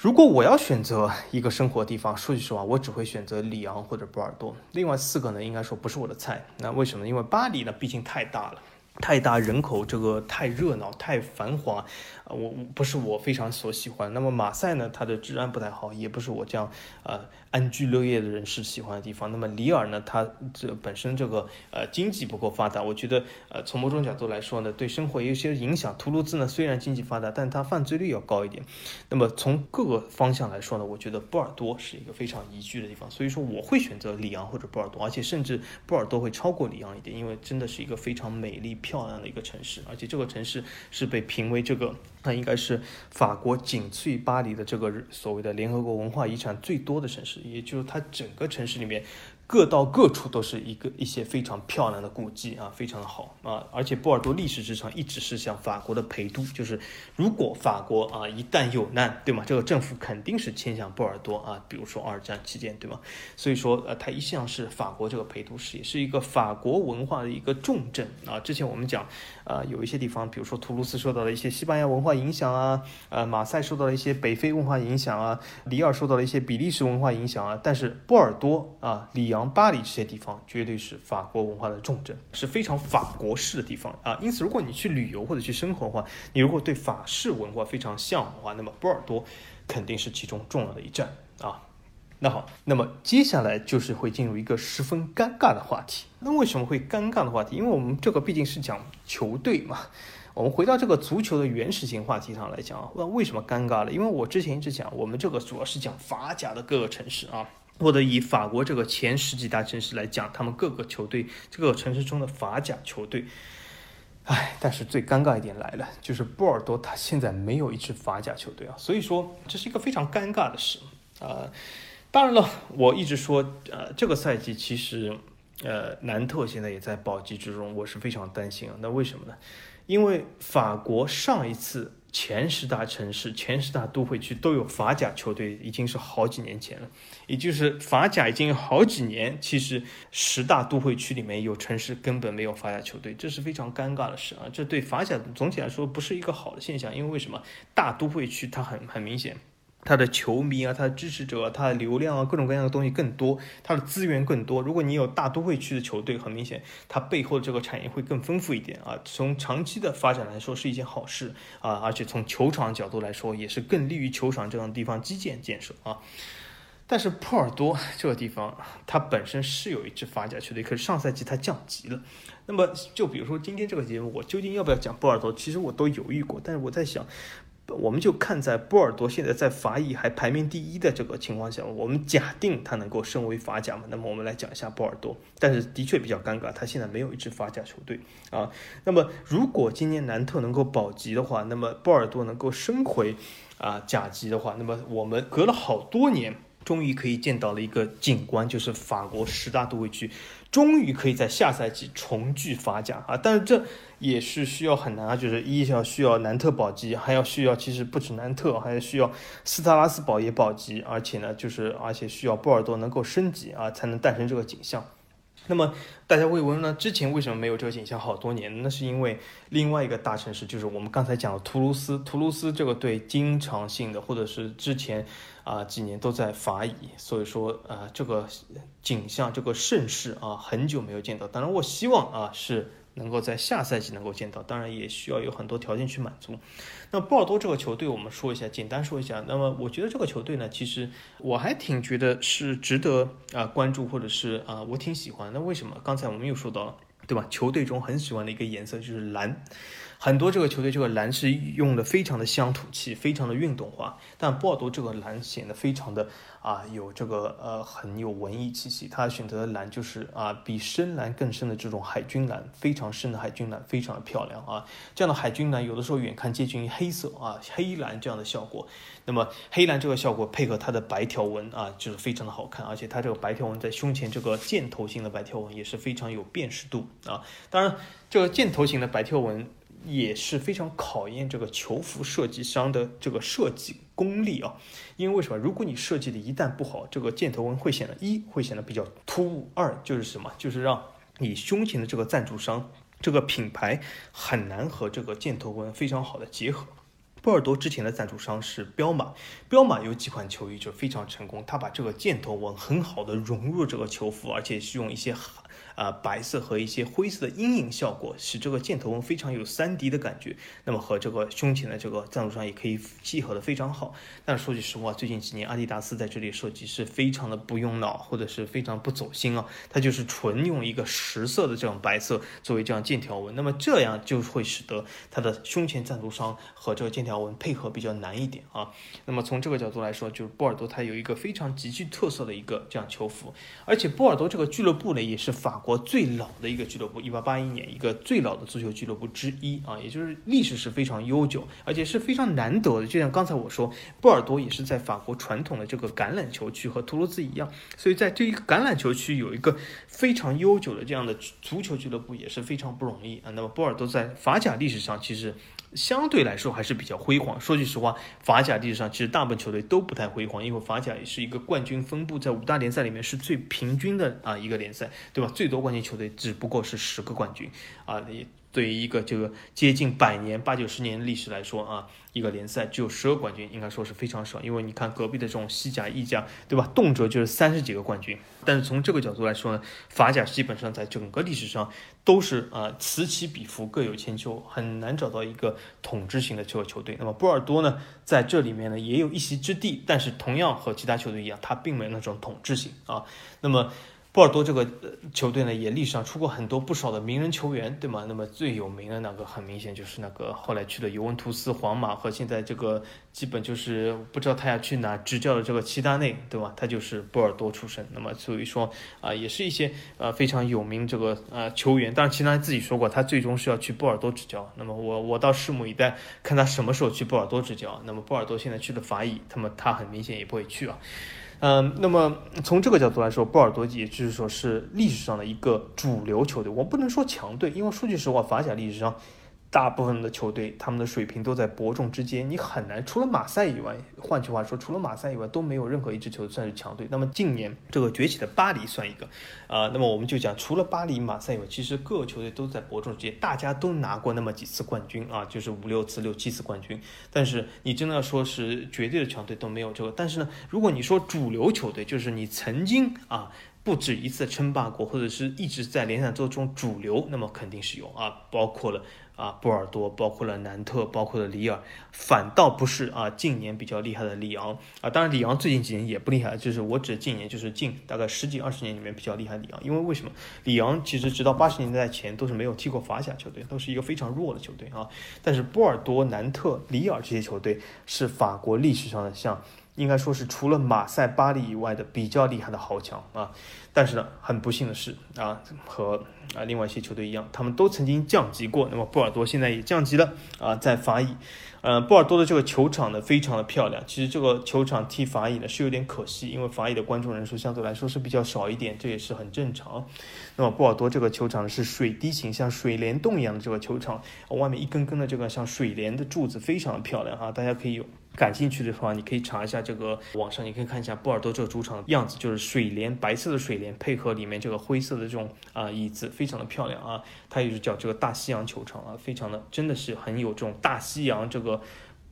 如果我要选择一个生活地方，说句实话，我只会选择里昂或者波尔多。另外四个呢，应该说不是我的菜。那为什么？因为巴黎呢，毕竟太大了。太大人口，这个太热闹、太繁华，我不是我非常所喜欢。那么马赛呢，它的治安不太好，也不是我这样啊安居乐业的人士喜欢的地方。那么里尔呢，它这本身这个呃经济不够发达，我觉得呃从某种角度来说呢，对生活有些影响。图卢兹呢，虽然经济发达，但它犯罪率要高一点。那么从各个方向来说呢，我觉得波尔多是一个非常宜居的地方。所以说我会选择里昂或者波尔多，而且甚至波尔多会超过里昂一点，因为真的是一个非常美丽。漂亮的一个城市，而且这个城市是被评为这个，那应该是法国仅次于巴黎的这个所谓的联合国文化遗产最多的城市，也就是它整个城市里面。各到各处都是一个一些非常漂亮的古迹啊，非常的好啊，而且波尔多历史之上一直是像法国的陪都，就是如果法国啊一旦有难，对吗？这个政府肯定是迁向波尔多啊，比如说二战期间，对吗？所以说呃，它一向是法国这个陪都市，也是一个法国文化的一个重镇啊。之前我们讲啊，有一些地方，比如说图卢斯受到了一些西班牙文化影响啊，呃，马赛受到了一些北非文化影响啊，里尔受到了一些比利时文化影响啊，但是波尔多啊，里昂。巴黎这些地方绝对是法国文化的重镇，是非常法国式的地方啊。因此，如果你去旅游或者去生活的话，你如果对法式文化非常向往的话，那么波尔多肯定是其中重要的一站啊。那好，那么接下来就是会进入一个十分尴尬的话题。那为什么会尴尬的话题？因为我们这个毕竟是讲球队嘛。我们回到这个足球的原始性话题上来讲啊，那为什么尴尬了？因为我之前一直讲，我们这个主要是讲法甲的各个城市啊，或者以法国这个前十几大城市来讲，他们各个球队这个城市中的法甲球队。唉，但是最尴尬一点来了，就是波尔多他现在没有一支法甲球队啊，所以说这是一个非常尴尬的事啊。当然了，我一直说，呃，这个赛季其实，呃，南特现在也在保级之中，我是非常担心啊。那为什么呢？因为法国上一次。前十大城市、前十大都会区都有法甲球队，已经是好几年前了。也就是法甲已经有好几年，其实十大都会区里面有城市根本没有法甲球队，这是非常尴尬的事啊！这对法甲总体来说不是一个好的现象，因为为什么？大都会区它很很明显。他的球迷啊，他的支持者，他的流量啊，各种各样的东西更多，他的资源更多。如果你有大都会区的球队，很明显，它背后的这个产业会更丰富一点啊。从长期的发展来说，是一件好事啊。而且从球场角度来说，也是更利于球场这样的地方基建建设啊。但是波尔多这个地方，它本身是有一支法甲球队，可是上赛季它降级了。那么就比如说今天这个节目，我究竟要不要讲波尔多？其实我都犹豫过，但是我在想。我们就看在波尔多现在在法乙还排名第一的这个情况下，我们假定他能够升为法甲嘛？那么我们来讲一下波尔多。但是的确比较尴尬，他现在没有一支法甲球队啊。那么如果今年南特能够保级的话，那么波尔多能够升回啊甲级的话，那么我们隔了好多年。终于可以见到了一个景观，就是法国十大都会区，终于可以在下赛季重聚法甲啊！但是这也是需要很难啊，就是一要需要南特保级，还要需要其实不止南特，还要需要斯特拉斯堡也保级，而且呢，就是而且需要波尔多能够升级啊，才能诞生这个景象。那么大家会问呢？之前为什么没有这个景象？好多年，那是因为另外一个大城市，就是我们刚才讲的图卢斯。图卢斯这个队经常性的，或者是之前啊几年都在法乙，所以说啊这个景象，这个盛世啊很久没有见到。当然，我希望啊是。能够在下赛季能够见到，当然也需要有很多条件去满足。那波尔多这个球队，我们说一下，简单说一下。那么我觉得这个球队呢，其实我还挺觉得是值得啊关注，或者是啊我挺喜欢。那为什么？刚才我们又说到了，对吧？球队中很喜欢的一个颜色就是蓝。很多这个球队这个蓝是用的非常的乡土气，非常的运动化，但波尔多这个蓝显得非常的啊有这个呃很有文艺气息。他选择的蓝就是啊比深蓝更深的这种海军蓝，非常深的海军蓝，非常的漂亮啊。这样的海军蓝有的时候远看接近于黑色啊黑蓝这样的效果。那么黑蓝这个效果配合它的白条纹啊，就是非常的好看，而且它这个白条纹在胸前这个箭头型的白条纹也是非常有辨识度啊。当然这个箭头型的白条纹。也是非常考验这个球服设计商的这个设计功力啊，因为为什么？如果你设计的一旦不好，这个箭头纹会显得一会显得比较突兀，二就是什么？就是让你胸前的这个赞助商这个品牌很难和这个箭头纹非常好的结合。波尔多之前的赞助商是彪马，彪马有几款球衣就非常成功，他把这个箭头纹很好的融入这个球服，而且是用一些。啊，白色和一些灰色的阴影效果，使这个箭头纹非常有三 D 的感觉。那么和这个胸前的这个赞助商也可以契合的非常好。但说句实话，最近几年阿迪达斯在这里设计是非常的不用脑，或者是非常不走心啊。它就是纯用一个实色的这种白色作为这样剑条纹，那么这样就会使得它的胸前赞助商和这个剑条纹配合比较难一点啊。那么从这个角度来说，就是波尔多它有一个非常极具特色的一个这样球服，而且波尔多这个俱乐部呢也是法国。最老的一个俱乐部，一八八一年，一个最老的足球俱乐部之一啊，也就是历史是非常悠久，而且是非常难得的。就像刚才我说，波尔多也是在法国传统的这个橄榄球区和图卢兹一样，所以在这一个橄榄球区有一个非常悠久的这样的足球俱乐部也是非常不容易啊。那么波尔多在法甲历史上其实。相对来说还是比较辉煌。说句实话，法甲历史上其实大部分球队都不太辉煌，因为法甲也是一个冠军分布在五大联赛里面是最平均的啊一个联赛，对吧？最多冠军球队只不过是十个冠军啊。对于一个这个接近百年、八九十年历史来说啊，一个联赛只有十个冠军，应该说是非常少。因为你看隔壁的这种西甲、意甲，对吧？动辄就是三十几个冠军。但是从这个角度来说呢，法甲基本上在整个历史上都是啊此起彼伏，各有千秋，很难找到一个统治型的球球队。那么波尔多呢，在这里面呢也有一席之地，但是同样和其他球队一样，它并没有那种统治性啊。那么。波尔多这个球队呢，也历史上出过很多不少的名人球员，对吗？那么最有名的那个，很明显就是那个后来去了尤文图斯、皇马和现在这个基本就是不知道他要去哪执教的这个齐达内，对吧？他就是波尔多出身。那么所以说啊，也是一些呃非常有名这个呃球员。当然齐达内自己说过，他最终是要去波尔多执教。那么我我倒拭目以待，看他什么时候去波尔多执教。那么波尔多现在去了法乙，那么他很明显也不会去啊。嗯，那么从这个角度来说，波尔多也就是说是历史上的一个主流球队。我不能说强队，因为说句实话，法甲历史上。大部分的球队，他们的水平都在伯仲之间，你很难除了马赛以外，换句话说，除了马赛以外都没有任何一支球队算是强队。那么近年这个崛起的巴黎算一个，啊，那么我们就讲，除了巴黎、马赛以外，其实各个球队都在伯仲之间，大家都拿过那么几次冠军啊，就是五六次、六七次冠军。但是你真的要说是绝对的强队都没有这个。但是呢，如果你说主流球队，就是你曾经啊不止一次称霸过，或者是一直在联赛中主流，那么肯定是有啊，包括了。啊，波尔多包括了南特，包括了里尔，反倒不是啊，近年比较厉害的里昂啊。当然，里昂最近几年也不厉害，就是我指近年，就是近大概十几二十年里面比较厉害的里昂。因为为什么？里昂其实直到八十年代前都是没有踢过法甲球队，都是一个非常弱的球队啊。但是波尔多、南特、里尔这些球队是法国历史上的像。应该说是除了马赛、巴黎以外的比较厉害的豪强啊，但是呢，很不幸的是啊，和啊另外一些球队一样，他们都曾经降级过。那么波尔多现在也降级了啊，在法乙。呃，波尔多的这个球场呢，非常的漂亮。其实这个球场踢法乙呢是有点可惜，因为法乙的观众人数相对来说是比较少一点，这也是很正常。那么波尔多这个球场是水滴形，像水帘洞一样的这个球场，外面一根根的这个像水帘的柱子，非常的漂亮啊，大家可以有。感兴趣的话，你可以查一下这个网上，你可以看一下波尔多这个主场的样子，就是水帘，白色的水帘配合里面这个灰色的这种啊椅子，非常的漂亮啊。它也是叫这个大西洋球场啊，非常的真的是很有这种大西洋这个。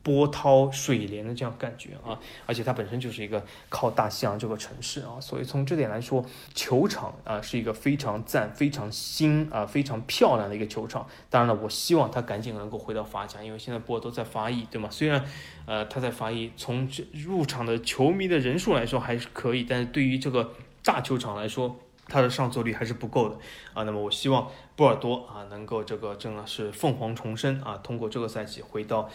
波涛水帘的这样感觉啊，而且它本身就是一个靠大西洋这个城市啊，所以从这点来说，球场啊是一个非常赞、非常新啊、非常漂亮的一个球场。当然了，我希望它赶紧能够回到法甲，因为现在波尔多在法乙，对吗？虽然呃他在法乙从这入场的球迷的人数来说还是可以，但是对于这个大球场来说，它的上座率还是不够的啊。那么我希望波尔多啊能够这个真的是凤凰重生啊，通过这个赛季回到。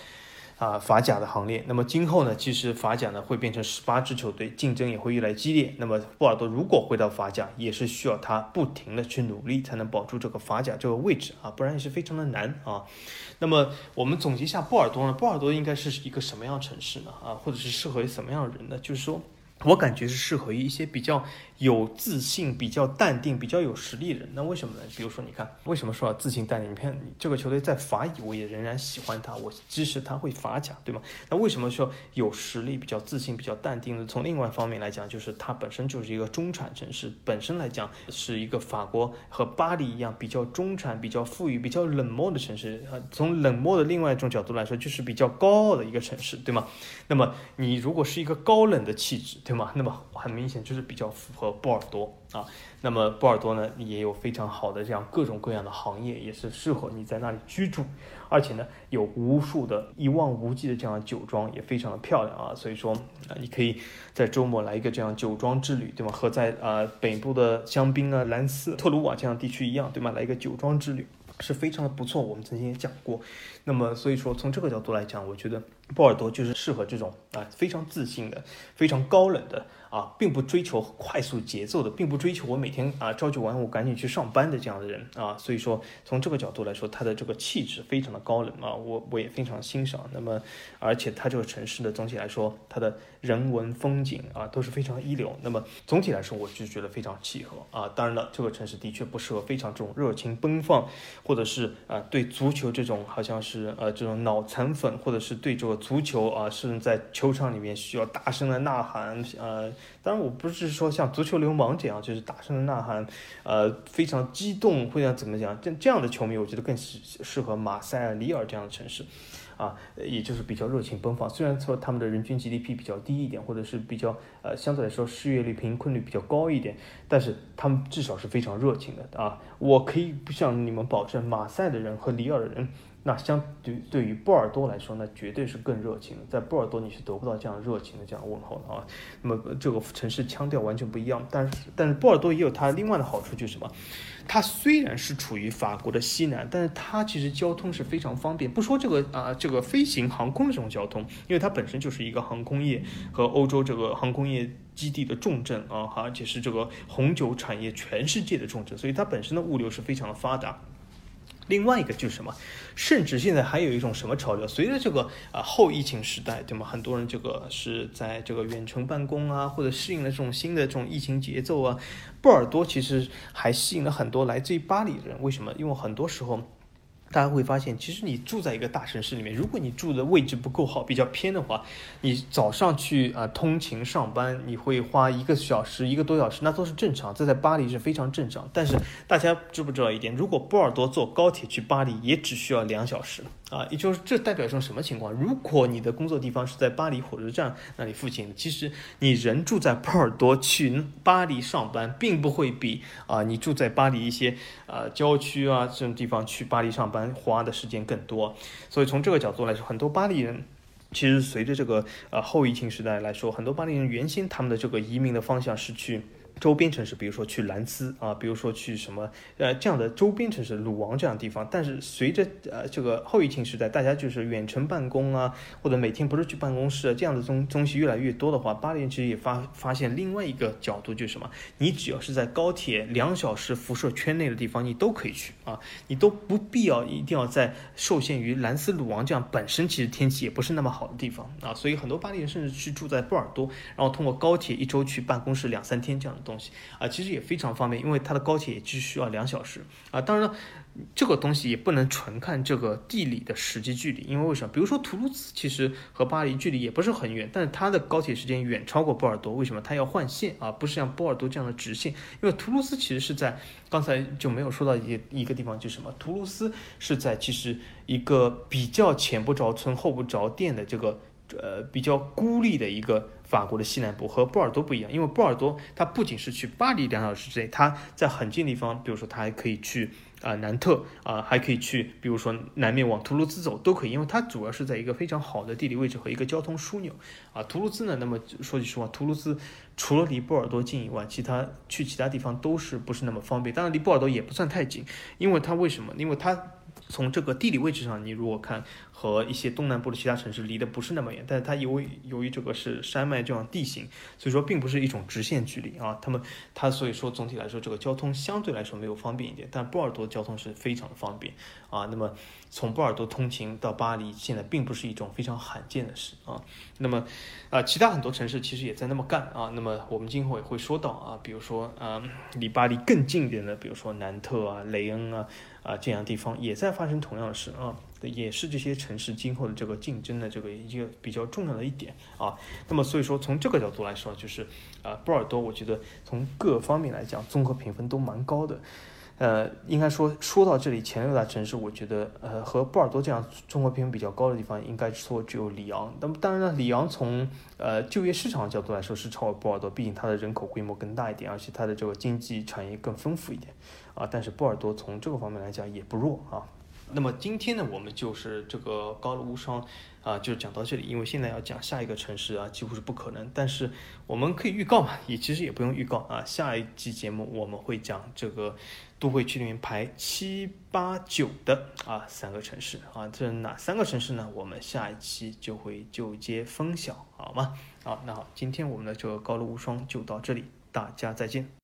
啊，法甲的行列。那么今后呢，其实法甲呢会变成十八支球队，竞争也会越来越激烈。那么波尔多如果回到法甲，也是需要他不停的去努力，才能保住这个法甲这个位置啊，不然也是非常的难啊。那么我们总结一下波尔多呢，波尔多应该是一个什么样城市呢？啊，或者是适合于什么样的人呢？就是说。我感觉是适合于一些比较有自信、比较淡定、比较有实力的人。那为什么呢？比如说，你看，为什么说自信淡定？你看，这个球队在法乙，我也仍然喜欢他，我支持他会法甲，对吗？那为什么说有实力、比较自信、比较淡定呢？从另外一方面来讲，就是它本身就是一个中产城市，本身来讲是一个法国和巴黎一样比较中产、比较富裕、比较冷漠的城市。呃，从冷漠的另外一种角度来说，就是比较高傲的一个城市，对吗？那么你如果是一个高冷的气质，对。吗，那么很明显就是比较符合和波尔多啊。那么波尔多呢，也有非常好的这样各种各样的行业，也是适合你在那里居住。而且呢，有无数的一望无际的这样酒庄，也非常的漂亮啊。所以说啊，你可以在周末来一个这样酒庄之旅，对吗？和在啊北部的香槟啊、兰斯、特鲁瓦这样地区一样，对吗？来一个酒庄之旅是非常的不错。我们曾经也讲过。那么所以说，从这个角度来讲，我觉得。波尔多就是适合这种啊非常自信的、非常高冷的啊，并不追求快速节奏的，并不追求我每天啊朝九晚五赶紧去上班的这样的人啊。所以说，从这个角度来说，他的这个气质非常的高冷啊，我我也非常欣赏。那么，而且他这个城市的总体来说，他的人文风景啊都是非常一流。那么总体来说，我就觉得非常契合啊。当然了，这个城市的确不适合非常这种热情奔放，或者是啊对足球这种好像是呃这种脑残粉，或者是对这个。足球啊，是在球场里面需要大声的呐喊，呃，当然我不是说像足球流氓这样，就是大声的呐喊，呃，非常激动，或者怎么讲，这这样的球迷，我觉得更适适合马赛尔、里尔这样的城市，啊，也就是比较热情奔放。虽然说他们的人均 GDP 比较低一点，或者是比较呃相对来说失业率、贫困率比较高一点，但是他们至少是非常热情的啊。我可以不向你们保证，马赛的人和里尔的人。那相对对于波尔多来说，那绝对是更热情的。在波尔多你是得不到这样热情的这样问候的啊。那么这个城市腔调完全不一样，但是但是波尔多也有它另外的好处，就是什么？它虽然是处于法国的西南，但是它其实交通是非常方便。不说这个啊，这个飞行航空的这种交通，因为它本身就是一个航空业和欧洲这个航空业基地的重镇啊，而且是这个红酒产业全世界的重镇，所以它本身的物流是非常的发达。另外一个就是什么，甚至现在还有一种什么潮流？随着这个啊后疫情时代，对吗？很多人这个是在这个远程办公啊，或者适应了这种新的这种疫情节奏啊。波尔多其实还吸引了很多来自于巴黎的人，为什么？因为很多时候。大家会发现，其实你住在一个大城市里面，如果你住的位置不够好，比较偏的话，你早上去啊通勤上班，你会花一个小时、一个多小时，那都是正常，这在巴黎是非常正常。但是大家知不知道一点？如果波尔多坐高铁去巴黎，也只需要两小时。啊，也就是这代表一种什么情况？如果你的工作地方是在巴黎火车站那里附近，其实你人住在波尔多去巴黎上班，并不会比啊你住在巴黎一些呃郊区啊这种地方去巴黎上班花的时间更多。所以从这个角度来说，很多巴黎人其实随着这个呃后疫情时代来说，很多巴黎人原先他们的这个移民的方向是去。周边城市，比如说去兰斯啊，比如说去什么呃这样的周边城市，鲁王这样的地方。但是随着呃这个后疫情时代，大家就是远程办公啊，或者每天不是去办公室这样的东东西越来越多的话，巴黎人其实也发发现另外一个角度就是什么？你只要是在高铁两小时辐射圈内的地方，你都可以去啊，你都不必要一定要在受限于兰斯鲁王这样本身其实天气也不是那么好的地方啊，所以很多巴黎人甚至去住在波尔多，然后通过高铁一周去办公室两三天这样的东。东西啊，其实也非常方便，因为它的高铁只需要两小时啊。当然了，这个东西也不能纯看这个地理的实际距离，因为为什么？比如说图卢兹其实和巴黎距离也不是很远，但是它的高铁时间远超过波尔多。为什么？它要换线啊，不是像波尔多这样的直线。因为图卢兹其实是在刚才就没有说到一一个地方，就是什么？图卢兹是在其实一个比较前不着村后不着店的这个。呃，比较孤立的一个法国的西南部和波尔多不一样，因为波尔多它不仅是去巴黎两小时之内，它在很近的地方，比如说它还可以去啊南特啊，还可以去，比如说南面往图卢兹走都可以，因为它主要是在一个非常好的地理位置和一个交通枢纽啊。图卢兹呢，那么说句实话，图卢兹除了离波尔多近以外，其他去其他地方都是不是那么方便。当然离波尔多也不算太近，因为它为什么？因为它。从这个地理位置上，你如果看和一些东南部的其他城市离得不是那么远，但是它由于由于这个是山脉这样地形，所以说并不是一种直线距离啊。他们它所以说总体来说这个交通相对来说没有方便一点，但波尔多交通是非常的方便啊。那么从波尔多通勤到巴黎现在并不是一种非常罕见的事啊。那么啊，其他很多城市其实也在那么干啊。那么我们今后也会说到啊，比如说啊，离巴黎更近一点的，比如说南特啊、雷恩啊。啊，这样地方也在发生同样的事啊，也是这些城市今后的这个竞争的这个一个比较重要的一点啊。那么所以说从这个角度来说，就是啊，波尔多我觉得从各方面来讲，综合评分都蛮高的。呃，应该说说到这里前六大城市，我觉得呃和波尔多这样综合评分比较高的地方，应该说只有里昂。那么当然了，里昂从呃就业市场角度来说是超过波尔多，毕竟它的人口规模更大一点，而且它的这个经济产业更丰富一点。啊，但是波尔多从这个方面来讲也不弱啊。那么今天呢，我们就是这个高楼无双啊，就讲到这里。因为现在要讲下一个城市啊，几乎是不可能。但是我们可以预告嘛，也其实也不用预告啊。下一期节目我们会讲这个都会区里面排七八九的啊三个城市啊，这哪三个城市呢？我们下一期就会就接分晓，好吗？好，那好，今天我们的这个高楼无双就到这里，大家再见。